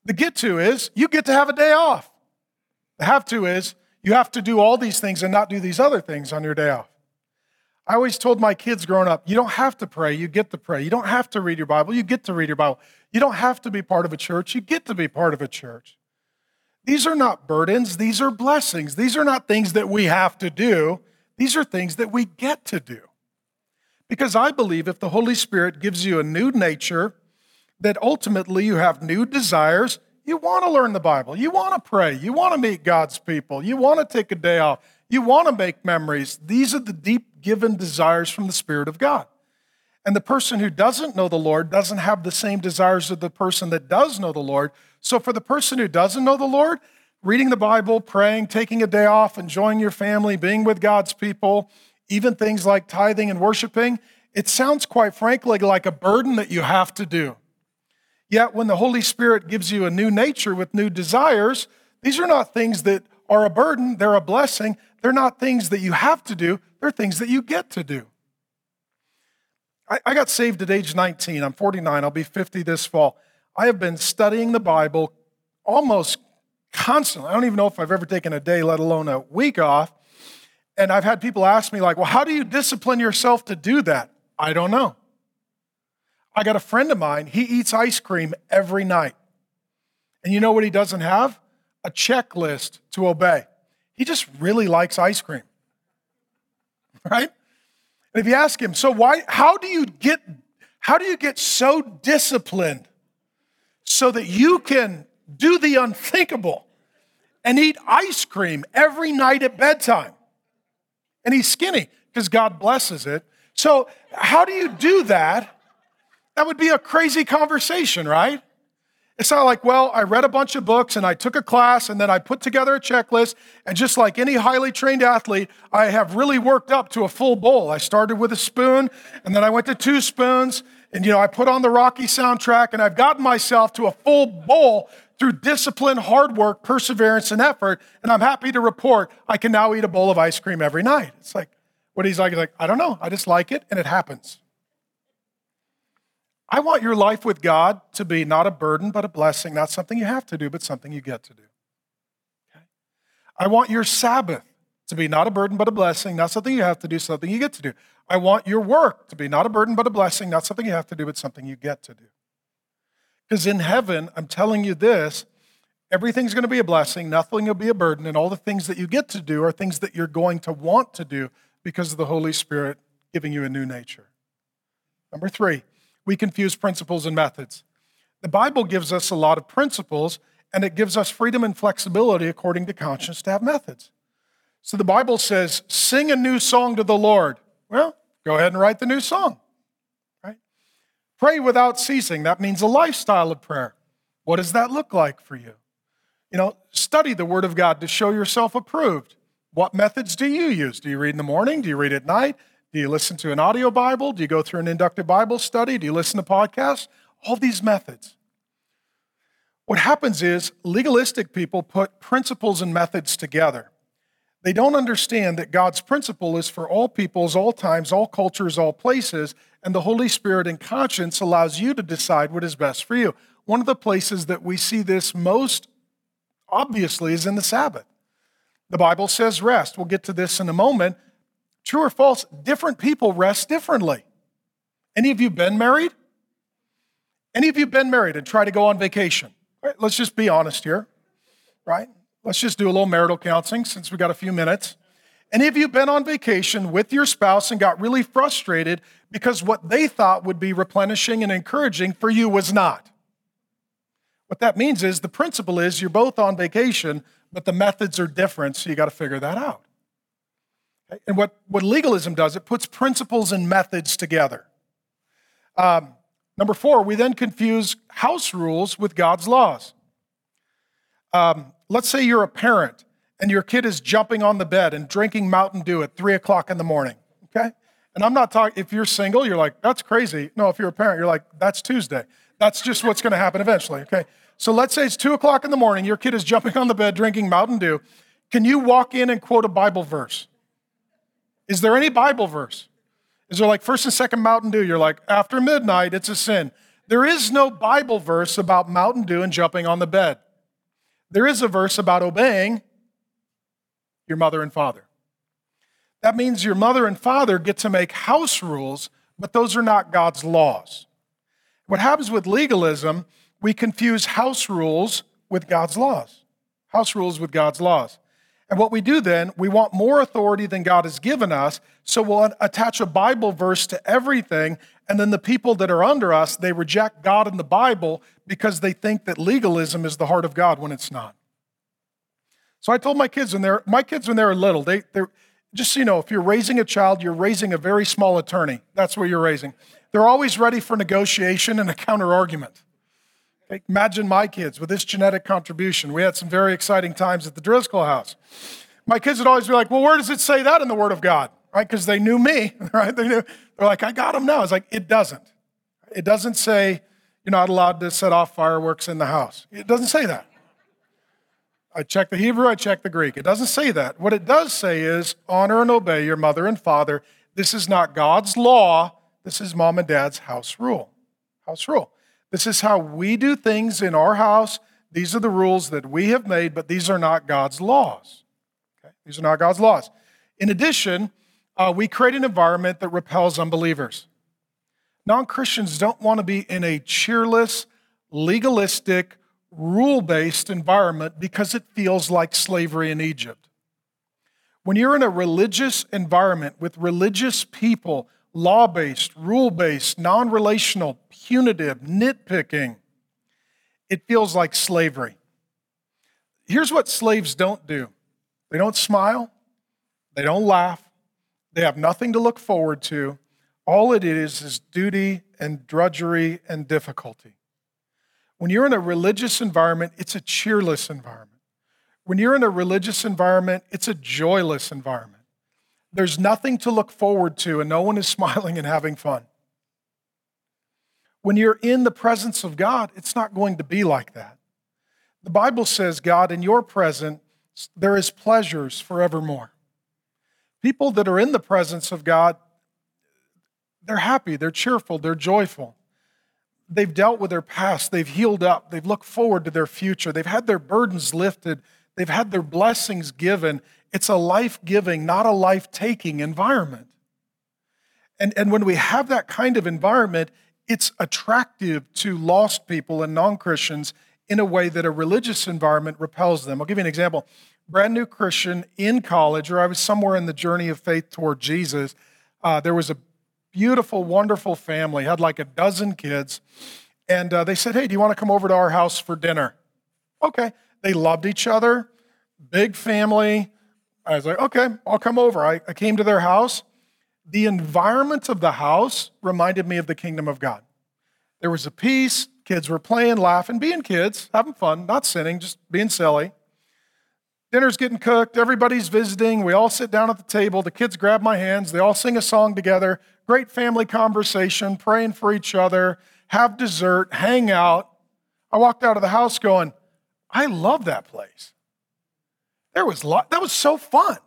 The get to is you get to have a day off. The have to is you have to do all these things and not do these other things on your day off. I always told my kids growing up, you don't have to pray, you get to pray. You don't have to read your Bible, you get to read your Bible. You don't have to be part of a church, you get to be part of a church. These are not burdens, these are blessings. These are not things that we have to do, these are things that we get to do. Because I believe if the Holy Spirit gives you a new nature, that ultimately you have new desires, you want to learn the Bible, you want to pray, you want to meet God's people, you want to take a day off, you want to make memories. These are the deep given desires from the Spirit of God. And the person who doesn't know the Lord doesn't have the same desires of the person that does know the Lord. So, for the person who doesn't know the Lord, reading the Bible, praying, taking a day off, enjoying your family, being with God's people, even things like tithing and worshiping, it sounds quite frankly like a burden that you have to do. Yet, when the Holy Spirit gives you a new nature with new desires, these are not things that are a burden, they're a blessing. They're not things that you have to do, they're things that you get to do. I, I got saved at age 19. I'm 49. I'll be 50 this fall. I have been studying the Bible almost constantly. I don't even know if I've ever taken a day, let alone a week off. And I've had people ask me, like, well, how do you discipline yourself to do that? I don't know. I got a friend of mine, he eats ice cream every night. And you know what he doesn't have? A checklist to obey. He just really likes ice cream. Right? And if you ask him, so why, how do you get, how do you get so disciplined so that you can do the unthinkable and eat ice cream every night at bedtime? And he's skinny because God blesses it. So, how do you do that? That would be a crazy conversation, right? It's not like, well, I read a bunch of books and I took a class and then I put together a checklist. And just like any highly trained athlete, I have really worked up to a full bowl. I started with a spoon and then I went to two spoons. And, you know, I put on the Rocky soundtrack and I've gotten myself to a full bowl through discipline, hard work, perseverance, and effort. And I'm happy to report I can now eat a bowl of ice cream every night. It's like, what he's like, he's like, I don't know. I just like it and it happens. I want your life with God to be not a burden, but a blessing, not something you have to do, but something you get to do. Okay? I want your Sabbath to be not a burden, but a blessing, not something you have to do, something you get to do. I want your work to be not a burden, but a blessing, not something you have to do, but something you get to do. Because in heaven, I'm telling you this everything's going to be a blessing, nothing will be a burden, and all the things that you get to do are things that you're going to want to do because of the Holy Spirit giving you a new nature. Number three, we confuse principles and methods. The Bible gives us a lot of principles, and it gives us freedom and flexibility according to conscience to have methods. So the Bible says, sing a new song to the Lord. Well, go ahead and write the new song. Pray without ceasing. That means a lifestyle of prayer. What does that look like for you? You know, study the Word of God to show yourself approved. What methods do you use? Do you read in the morning? Do you read at night? Do you listen to an audio Bible? Do you go through an inductive Bible study? Do you listen to podcasts? All these methods. What happens is legalistic people put principles and methods together. They don't understand that God's principle is for all peoples, all times, all cultures, all places, and the Holy Spirit and conscience allows you to decide what is best for you. One of the places that we see this most obviously is in the Sabbath. The Bible says rest. We'll get to this in a moment. True or false, different people rest differently. Any of you been married? Any of you been married and try to go on vacation? Right, let's just be honest here, right? Let's just do a little marital counseling since we got a few minutes. Any of you been on vacation with your spouse and got really frustrated because what they thought would be replenishing and encouraging for you was not? What that means is the principle is you're both on vacation, but the methods are different, so you got to figure that out. And what, what legalism does, it puts principles and methods together. Um, number four, we then confuse house rules with God's laws. Um, let's say you're a parent and your kid is jumping on the bed and drinking Mountain Dew at three o'clock in the morning, okay? And I'm not talking, if you're single, you're like, that's crazy. No, if you're a parent, you're like, that's Tuesday. That's just what's gonna happen eventually, okay? So let's say it's two o'clock in the morning, your kid is jumping on the bed drinking Mountain Dew. Can you walk in and quote a Bible verse? Is there any Bible verse? Is there like first and second Mountain Dew? You're like, after midnight, it's a sin. There is no Bible verse about Mountain Dew and jumping on the bed. There is a verse about obeying your mother and father. That means your mother and father get to make house rules, but those are not God's laws. What happens with legalism, we confuse house rules with God's laws. House rules with God's laws. And what we do then, we want more authority than God has given us, so we'll attach a Bible verse to everything, and then the people that are under us, they reject God and the Bible because they think that legalism is the heart of God when it's not. So I told my kids when they're my kids when they were little, they they're just so you know, if you're raising a child, you're raising a very small attorney. That's what you're raising. They're always ready for negotiation and a counter argument. Imagine my kids with this genetic contribution. We had some very exciting times at the Driscoll house. My kids would always be like, Well, where does it say that in the Word of God? Right? Because they knew me, right? They knew, they're like, I got them now. It's like, It doesn't. It doesn't say you're not allowed to set off fireworks in the house. It doesn't say that. I check the Hebrew, I check the Greek. It doesn't say that. What it does say is honor and obey your mother and father. This is not God's law, this is mom and dad's house rule. House rule. This is how we do things in our house. These are the rules that we have made, but these are not God's laws. Okay? These are not God's laws. In addition, uh, we create an environment that repels unbelievers. Non Christians don't want to be in a cheerless, legalistic, rule based environment because it feels like slavery in Egypt. When you're in a religious environment with religious people law based, rule based, non relational, punitive, nitpicking, it feels like slavery. Here's what slaves don't do they don't smile, they don't laugh, they have nothing to look forward to. All it is is duty and drudgery and difficulty. When you're in a religious environment, it's a cheerless environment. When you're in a religious environment, it's a joyless environment. There's nothing to look forward to, and no one is smiling and having fun. When you're in the presence of God, it's not going to be like that. The Bible says, God, in your presence, there is pleasures forevermore. People that are in the presence of God, they're happy, they're cheerful, they're joyful. They've dealt with their past, they've healed up, they've looked forward to their future, they've had their burdens lifted, they've had their blessings given. It's a life giving, not a life taking environment. And, and when we have that kind of environment, it's attractive to lost people and non Christians in a way that a religious environment repels them. I'll give you an example. Brand new Christian in college, or I was somewhere in the journey of faith toward Jesus. Uh, there was a beautiful, wonderful family, had like a dozen kids. And uh, they said, Hey, do you want to come over to our house for dinner? Okay. They loved each other, big family. I was like, Okay, I'll come over. I, I came to their house. The environment of the house reminded me of the kingdom of God. There was a peace, Kids were playing, laughing, being kids, having fun, not sinning, just being silly. Dinner's getting cooked, everybody's visiting. We all sit down at the table. The kids grab my hands, they all sing a song together. Great family conversation, praying for each other, have dessert, hang out. I walked out of the house going, I love that place. There was lot, that was so fun.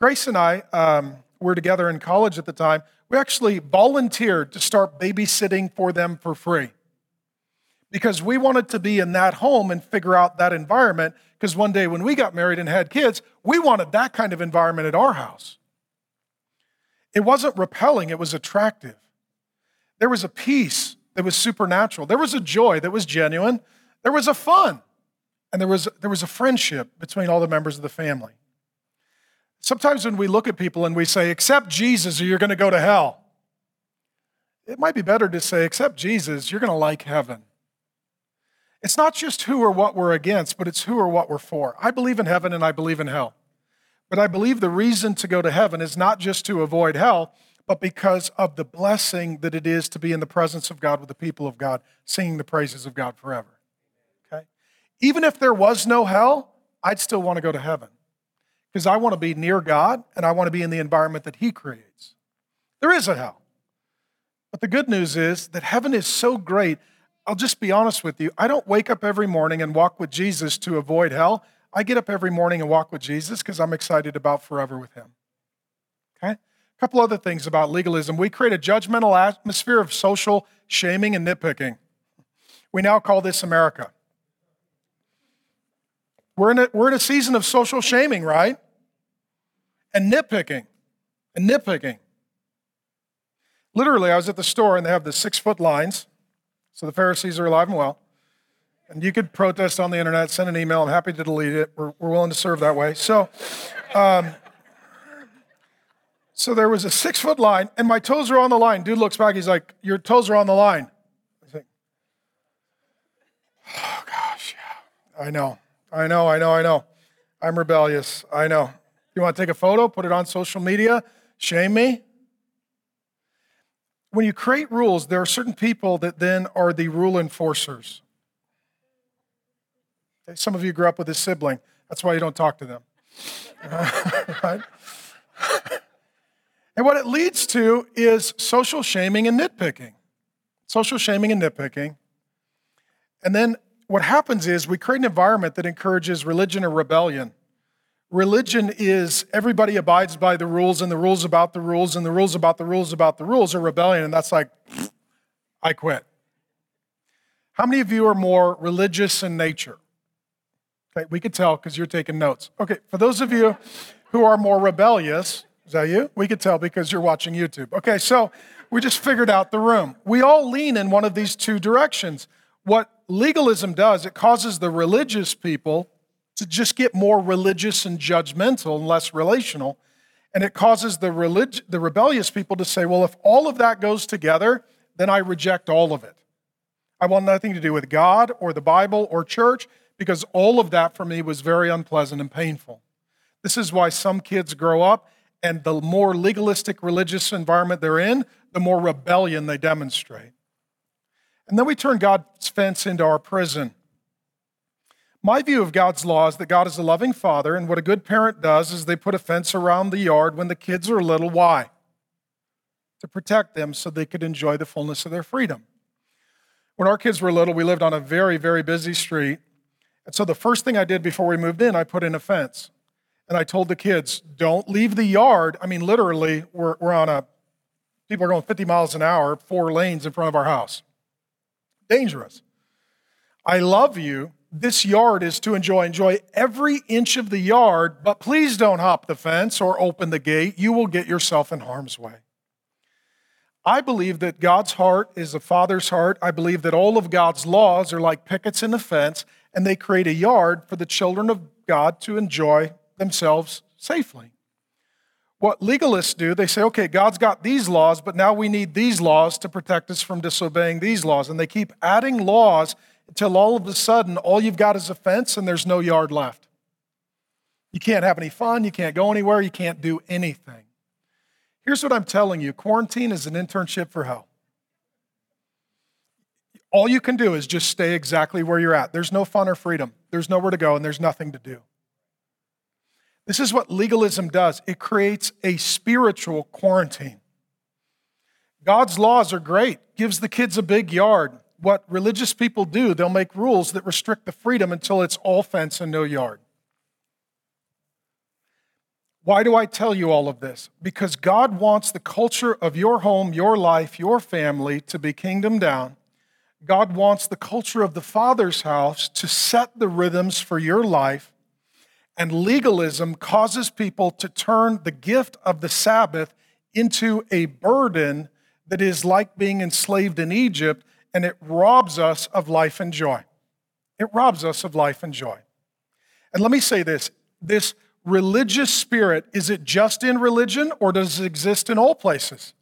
Grace and I um, were together in college at the time. We actually volunteered to start babysitting for them for free because we wanted to be in that home and figure out that environment. Because one day when we got married and had kids, we wanted that kind of environment at our house. It wasn't repelling, it was attractive. There was a peace that was supernatural, there was a joy that was genuine, there was a fun, and there was, there was a friendship between all the members of the family. Sometimes when we look at people and we say, accept Jesus or you're going to go to hell, it might be better to say, accept Jesus, you're going to like heaven. It's not just who or what we're against, but it's who or what we're for. I believe in heaven and I believe in hell. But I believe the reason to go to heaven is not just to avoid hell, but because of the blessing that it is to be in the presence of God with the people of God, singing the praises of God forever. Okay? Even if there was no hell, I'd still want to go to heaven because I want to be near God and I want to be in the environment that He creates. There is a hell. But the good news is that heaven is so great I'll just be honest with you. I don't wake up every morning and walk with Jesus to avoid hell. I get up every morning and walk with Jesus because I'm excited about forever with him. Okay? A couple other things about legalism. We create a judgmental atmosphere of social shaming and nitpicking. We now call this America. We're in a, we're in a season of social shaming, right? And nitpicking. And nitpicking. Literally, I was at the store and they have the six foot lines so the Pharisees are alive and well. And you could protest on the internet, send an email. I'm happy to delete it. We're, we're willing to serve that way. So, um, so there was a six foot line, and my toes are on the line. Dude looks back. He's like, "Your toes are on the line." I think, "Oh gosh, yeah, I know, I know, I know, I know. I'm rebellious. I know. You want to take a photo, put it on social media, shame me? When you create rules, there are certain people that then are the rule enforcers. Some of you grew up with a sibling. That's why you don't talk to them. and what it leads to is social shaming and nitpicking. Social shaming and nitpicking. And then what happens is we create an environment that encourages religion or rebellion religion is everybody abides by the rules and the rules about the rules and the rules about the rules about the rules are rebellion. And that's like, I quit. How many of you are more religious in nature? Okay, we could tell because you're taking notes. Okay, for those of you who are more rebellious, is that you? We could tell because you're watching YouTube. Okay, so we just figured out the room. We all lean in one of these two directions. What legalism does, it causes the religious people to just get more religious and judgmental and less relational. And it causes the, relig- the rebellious people to say, well, if all of that goes together, then I reject all of it. I want nothing to do with God or the Bible or church because all of that for me was very unpleasant and painful. This is why some kids grow up, and the more legalistic religious environment they're in, the more rebellion they demonstrate. And then we turn God's fence into our prison. My view of God's law is that God is a loving father, and what a good parent does is they put a fence around the yard when the kids are little. Why? To protect them so they could enjoy the fullness of their freedom. When our kids were little, we lived on a very, very busy street. And so the first thing I did before we moved in, I put in a fence. And I told the kids, don't leave the yard. I mean, literally, we're, we're on a, people are going 50 miles an hour, four lanes in front of our house. Dangerous. I love you. This yard is to enjoy. Enjoy every inch of the yard, but please don't hop the fence or open the gate. You will get yourself in harm's way. I believe that God's heart is a father's heart. I believe that all of God's laws are like pickets in a fence, and they create a yard for the children of God to enjoy themselves safely. What legalists do, they say, okay, God's got these laws, but now we need these laws to protect us from disobeying these laws. And they keep adding laws until all of a sudden, all you've got is a fence and there's no yard left. You can't have any fun, you can't go anywhere, you can't do anything. Here's what I'm telling you quarantine is an internship for hell. All you can do is just stay exactly where you're at. There's no fun or freedom, there's nowhere to go, and there's nothing to do. This is what legalism does it creates a spiritual quarantine. God's laws are great, gives the kids a big yard. What religious people do, they'll make rules that restrict the freedom until it's all fence and no yard. Why do I tell you all of this? Because God wants the culture of your home, your life, your family to be kingdom down. God wants the culture of the Father's house to set the rhythms for your life. And legalism causes people to turn the gift of the Sabbath into a burden that is like being enslaved in Egypt, and it robs us of life and joy. It robs us of life and joy. And let me say this this religious spirit, is it just in religion or does it exist in all places?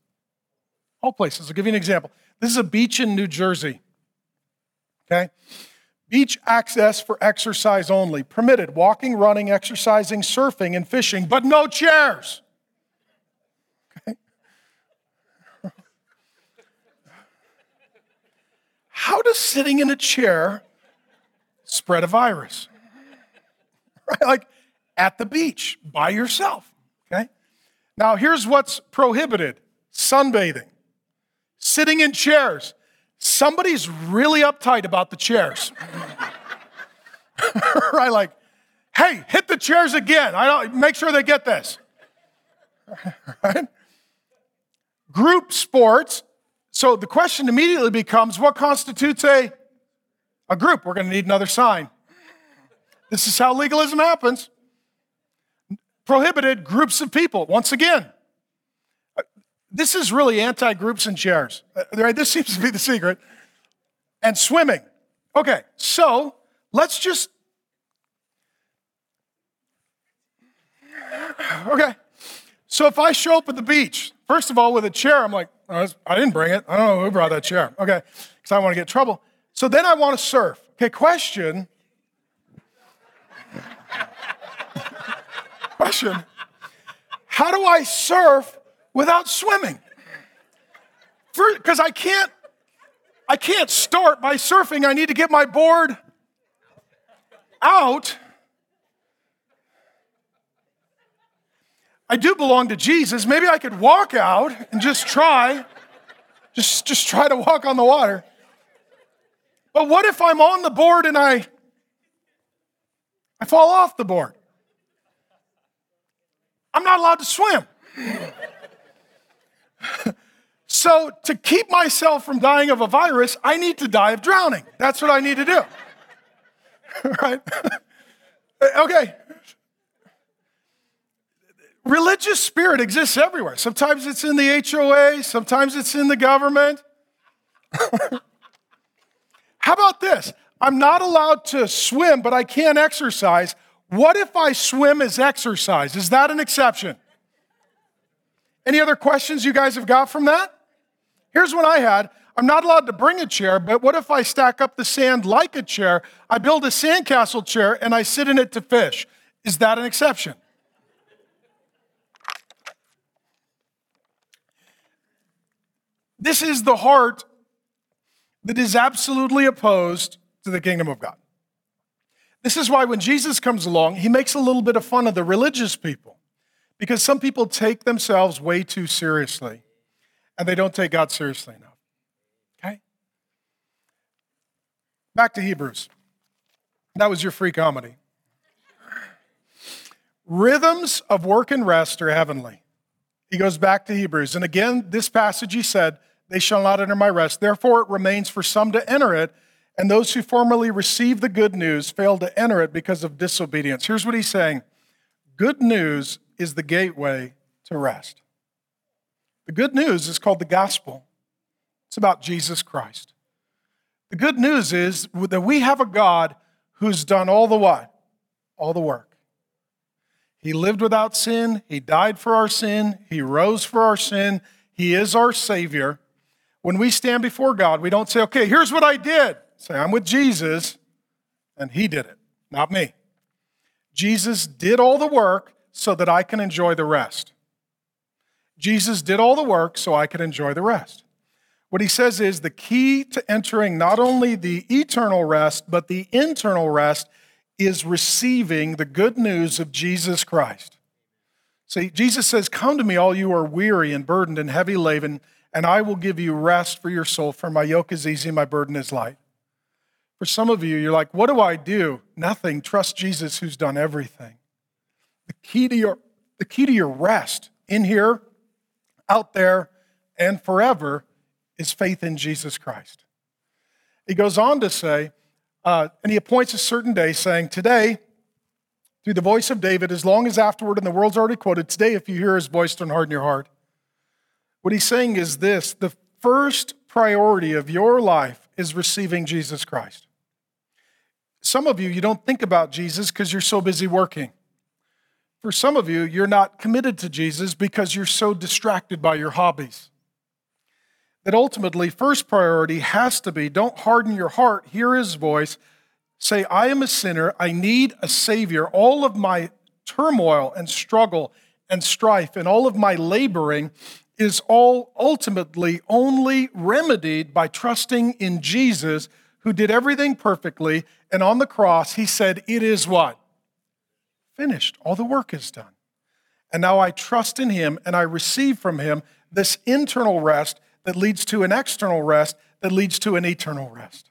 All places. I'll give you an example. This is a beach in New Jersey. Okay? Beach access for exercise only. Permitted walking, running, exercising, surfing, and fishing, but no chairs. How does sitting in a chair spread a virus? Right? Like, at the beach by yourself. Okay? Now, here's what's prohibited sunbathing, sitting in chairs. Somebody's really uptight about the chairs. right? Like, hey, hit the chairs again. I don't make sure they get this. right? Group sports. So the question immediately becomes what constitutes a, a group? We're going to need another sign. This is how legalism happens prohibited groups of people. Once again, this is really anti groups and chairs. Uh, right? This seems to be the secret. And swimming. Okay, so let's just. Okay, so if I show up at the beach, first of all, with a chair, I'm like, I didn't bring it. I don't know who brought that chair. Okay, because I want to get trouble. So then I want to surf. Okay, question question How do I surf without swimming? Because I can't. I can't start by surfing. I need to get my board out. I do belong to Jesus. Maybe I could walk out and just try, just, just try to walk on the water. But what if I'm on the board and I, I fall off the board? I'm not allowed to swim. so, to keep myself from dying of a virus, I need to die of drowning. That's what I need to do. right? okay. Religious spirit exists everywhere. Sometimes it's in the HOA, sometimes it's in the government. How about this? I'm not allowed to swim, but I can exercise. What if I swim as exercise? Is that an exception? Any other questions you guys have got from that? Here's one I had. I'm not allowed to bring a chair, but what if I stack up the sand like a chair? I build a sandcastle chair and I sit in it to fish. Is that an exception? This is the heart that is absolutely opposed to the kingdom of God. This is why when Jesus comes along, he makes a little bit of fun of the religious people because some people take themselves way too seriously and they don't take God seriously enough. Okay? Back to Hebrews. That was your free comedy. Rhythms of work and rest are heavenly. He goes back to Hebrews. And again, this passage he said, they shall not enter my rest. Therefore, it remains for some to enter it, and those who formerly received the good news failed to enter it because of disobedience. Here's what he's saying Good news is the gateway to rest. The good news is called the gospel, it's about Jesus Christ. The good news is that we have a God who's done all the what? All the work. He lived without sin, He died for our sin, He rose for our sin, He is our Savior. When we stand before God, we don't say, okay, here's what I did. Say, I'm with Jesus, and He did it, not me. Jesus did all the work so that I can enjoy the rest. Jesus did all the work so I could enjoy the rest. What he says is the key to entering not only the eternal rest, but the internal rest is receiving the good news of Jesus Christ. See, Jesus says, Come to me, all you are weary and burdened and heavy laden, and I will give you rest for your soul, for my yoke is easy, my burden is light. For some of you, you're like, what do I do? Nothing. Trust Jesus who's done everything. The key to your, the key to your rest in here, out there, and forever is faith in Jesus Christ. He goes on to say, uh, and he appoints a certain day, saying, Today, through the voice of David, as long as afterward, and the world's already quoted, today, if you hear his voice, don't harden your heart. What he's saying is this the first priority of your life is receiving Jesus Christ. Some of you, you don't think about Jesus because you're so busy working. For some of you, you're not committed to Jesus because you're so distracted by your hobbies. That ultimately, first priority has to be don't harden your heart, hear his voice, say, I am a sinner, I need a Savior. All of my turmoil and struggle and strife and all of my laboring is all ultimately only remedied by trusting in Jesus, who did everything perfectly. And on the cross, he said, It is what? Finished. All the work is done. And now I trust in him and I receive from him this internal rest that leads to an external rest that leads to an eternal rest.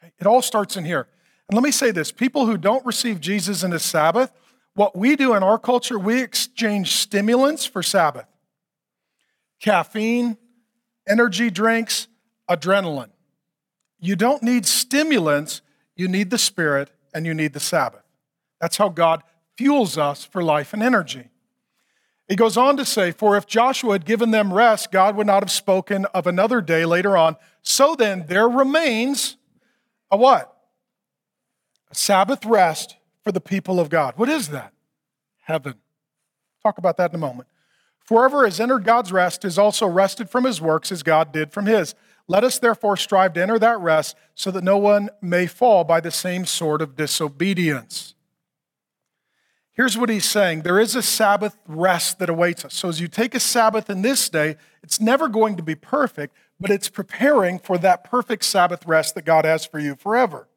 Okay? It all starts in here. And let me say this people who don't receive Jesus in his Sabbath, what we do in our culture, we exchange stimulants for Sabbath caffeine, energy drinks, adrenaline. You don't need stimulants, you need the Spirit and you need the Sabbath. That's how God fuels us for life and energy. He goes on to say, For if Joshua had given them rest, God would not have spoken of another day later on. So then there remains a what? A Sabbath rest for the people of God. What is that? Heaven. Talk about that in a moment. Whoever has entered God's rest is also rested from his works as God did from his. Let us therefore strive to enter that rest so that no one may fall by the same sort of disobedience. Here's what he's saying there is a Sabbath rest that awaits us. So, as you take a Sabbath in this day, it's never going to be perfect, but it's preparing for that perfect Sabbath rest that God has for you forever.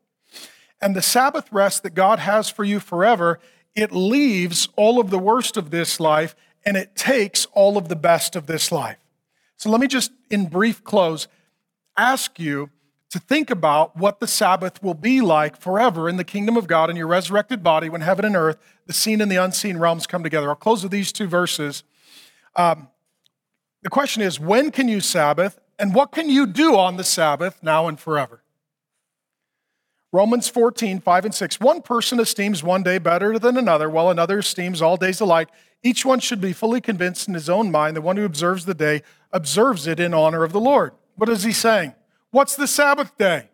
And the Sabbath rest that God has for you forever, it leaves all of the worst of this life and it takes all of the best of this life. So let me just, in brief close, ask you to think about what the Sabbath will be like forever in the kingdom of God in your resurrected body when heaven and earth, the seen and the unseen realms come together. I'll close with these two verses. Um, the question is when can you Sabbath and what can you do on the Sabbath now and forever? Romans 14, 5 and 6. One person esteems one day better than another, while another esteems all days alike. Each one should be fully convinced in his own mind. The one who observes the day observes it in honor of the Lord. What is he saying? What's the Sabbath day?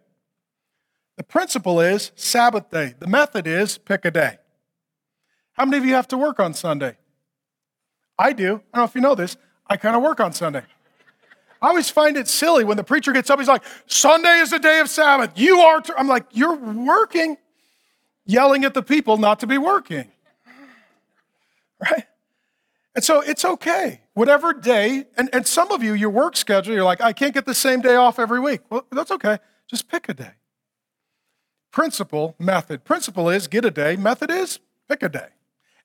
The principle is Sabbath day. The method is pick a day. How many of you have to work on Sunday? I do. I don't know if you know this. I kind of work on Sunday. I always find it silly when the preacher gets up, he's like, Sunday is a day of Sabbath. You are. I'm like, you're working, yelling at the people not to be working. Right? And so it's okay. Whatever day, and, and some of you, your work schedule, you're like, I can't get the same day off every week. Well, that's okay. Just pick a day. Principle, method. Principle is get a day. Method is pick a day.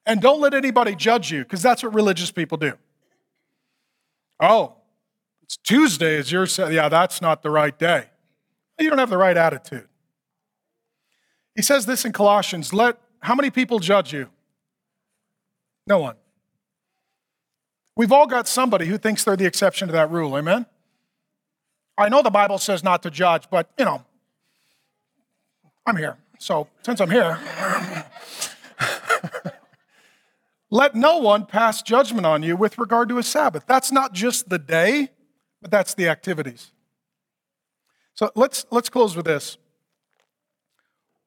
And don't let anybody judge you, because that's what religious people do. Oh, it's Tuesday is your, yeah, that's not the right day. You don't have the right attitude. He says this in Colossians let how many people judge you? No one. We've all got somebody who thinks they're the exception to that rule, amen? I know the Bible says not to judge, but you know, I'm here. So since I'm here, let no one pass judgment on you with regard to a Sabbath. That's not just the day, but that's the activities. So let's, let's close with this.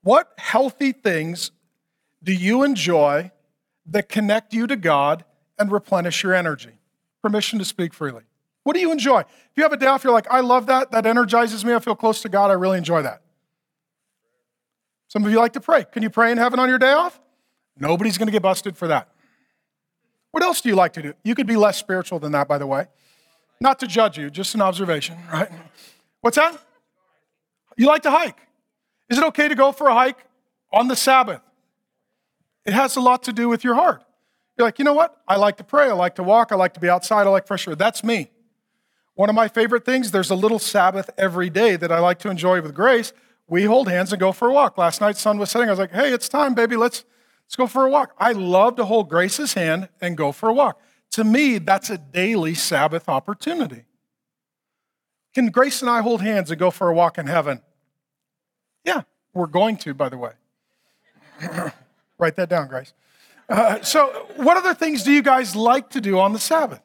What healthy things do you enjoy that connect you to God and replenish your energy? Permission to speak freely. What do you enjoy? If you have a day off, you're like, I love that. That energizes me. I feel close to God. I really enjoy that. Some of you like to pray. Can you pray in heaven on your day off? Nobody's going to get busted for that. What else do you like to do? You could be less spiritual than that, by the way. Not to judge you, just an observation, right? What's that? You like to hike. Is it okay to go for a hike on the Sabbath? It has a lot to do with your heart. You're like, you know what? I like to pray. I like to walk. I like to be outside. I like fresh air. That's me. One of my favorite things, there's a little Sabbath every day that I like to enjoy with grace. We hold hands and go for a walk. Last night, sun was setting. I was like, hey, it's time, baby. Let's, let's go for a walk. I love to hold Grace's hand and go for a walk. To me, that's a daily Sabbath opportunity. Can Grace and I hold hands and go for a walk in heaven? Yeah, we're going to, by the way. Write that down, Grace. Uh, so, what other things do you guys like to do on the Sabbath?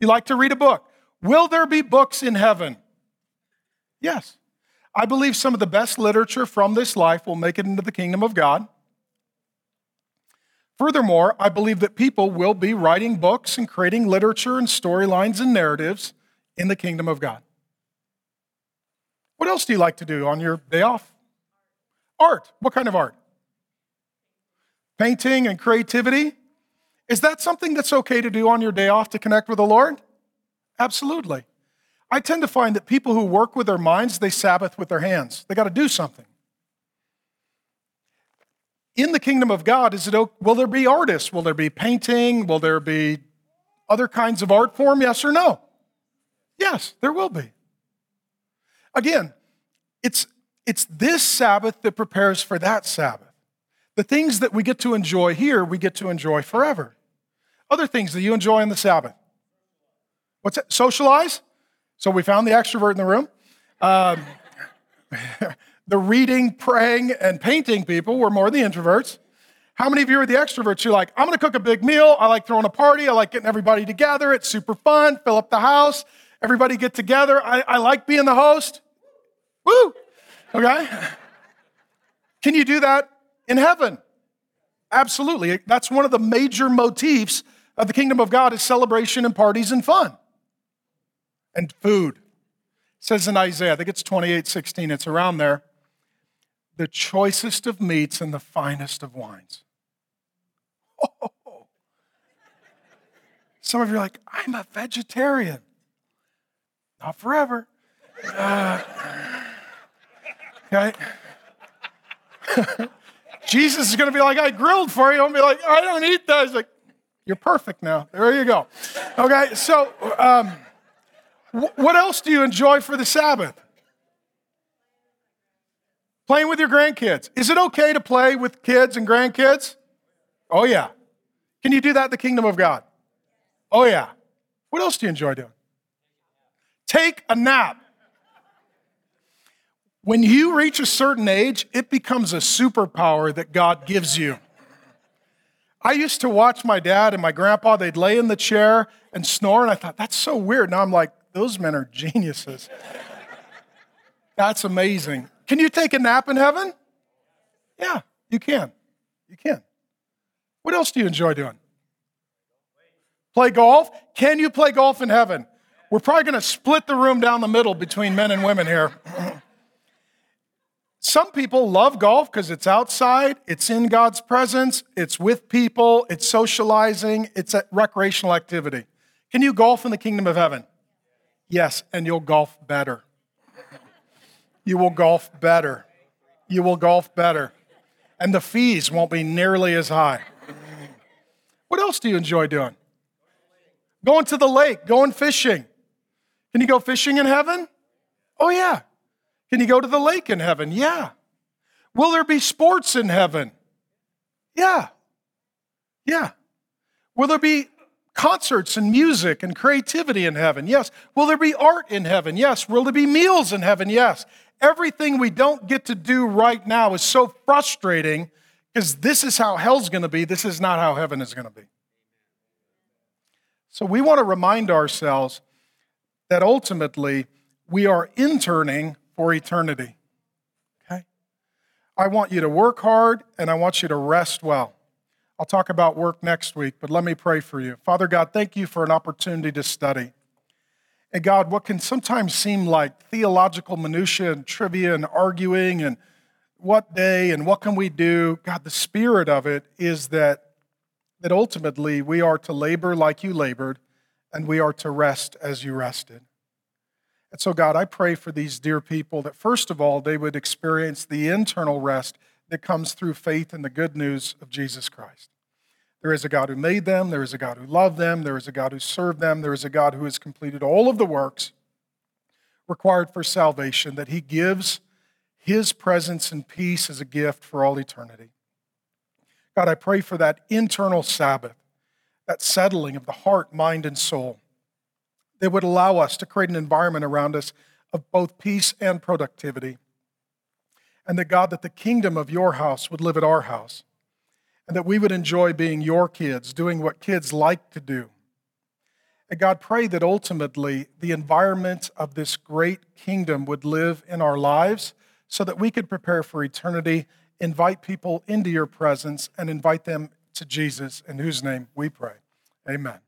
You like to read a book. Will there be books in heaven? Yes. I believe some of the best literature from this life will make it into the kingdom of God. Furthermore, I believe that people will be writing books and creating literature and storylines and narratives in the kingdom of God. What else do you like to do on your day off? Art. What kind of art? Painting and creativity. Is that something that's okay to do on your day off to connect with the Lord? Absolutely. I tend to find that people who work with their minds, they Sabbath with their hands. They got to do something. In the kingdom of God, is it will there be artists? Will there be painting? Will there be other kinds of art form? Yes or no? Yes, there will be. Again, it's, it's this Sabbath that prepares for that Sabbath. The things that we get to enjoy here, we get to enjoy forever. Other things that you enjoy on the Sabbath. What's that? Socialize? So we found the extrovert in the room. Um, the reading, praying, and painting people were more the introverts. How many of you are the extroverts? You're like, I'm going to cook a big meal. I like throwing a party. I like getting everybody together. It's super fun. Fill up the house. Everybody get together. I, I like being the host. Woo! Okay? Can you do that in heaven? Absolutely. That's one of the major motifs of the kingdom of God is celebration and parties and fun and food. It says in Isaiah, I think it's 28 16, it's around there, the choicest of meats and the finest of wines. Oh. Some of you are like, I'm a vegetarian. Not forever. Uh, okay? Jesus is going to be like, I grilled for you. I'm be like, I don't eat that. He's like, you're perfect now. There you go. Okay, so um, what else do you enjoy for the Sabbath? Playing with your grandkids. Is it okay to play with kids and grandkids? Oh, yeah. Can you do that in the kingdom of God? Oh, yeah. What else do you enjoy doing? Take a nap. When you reach a certain age, it becomes a superpower that God gives you. I used to watch my dad and my grandpa, they'd lay in the chair and snore, and I thought, that's so weird. Now I'm like, those men are geniuses. That's amazing. Can you take a nap in heaven? Yeah, you can. You can. What else do you enjoy doing? Play golf? Can you play golf in heaven? We're probably going to split the room down the middle between men and women here. Some people love golf because it's outside, it's in God's presence, it's with people, it's socializing, it's a recreational activity. Can you golf in the kingdom of heaven? Yes, and you'll golf better. You will golf better. You will golf better. And the fees won't be nearly as high. What else do you enjoy doing? Going to the lake, going fishing. Can you go fishing in heaven? Oh, yeah. Can you go to the lake in heaven? Yeah. Will there be sports in heaven? Yeah. Yeah. Will there be concerts and music and creativity in heaven? Yes. Will there be art in heaven? Yes. Will there be meals in heaven? Yes. Everything we don't get to do right now is so frustrating because this is how hell's going to be. This is not how heaven is going to be. So we want to remind ourselves that ultimately we are interning for eternity. Okay? I want you to work hard and I want you to rest well. I'll talk about work next week, but let me pray for you. Father God, thank you for an opportunity to study. And God, what can sometimes seem like theological minutia and trivia and arguing and what day and what can we do, God, the spirit of it is that, that ultimately we are to labor like you labored and we are to rest as you rested. And so, God, I pray for these dear people that first of all, they would experience the internal rest that comes through faith in the good news of Jesus Christ. There is a God who made them, there is a God who loved them, there is a God who served them, there is a God who has completed all of the works required for salvation, that He gives His presence and peace as a gift for all eternity. God, I pray for that internal Sabbath, that settling of the heart, mind, and soul that would allow us to create an environment around us of both peace and productivity and that God, that the kingdom of your house would live at our house, and that we would enjoy being your kids, doing what kids like to do. And God, pray that ultimately the environment of this great kingdom would live in our lives so that we could prepare for eternity, invite people into your presence, and invite them to Jesus, in whose name we pray. Amen.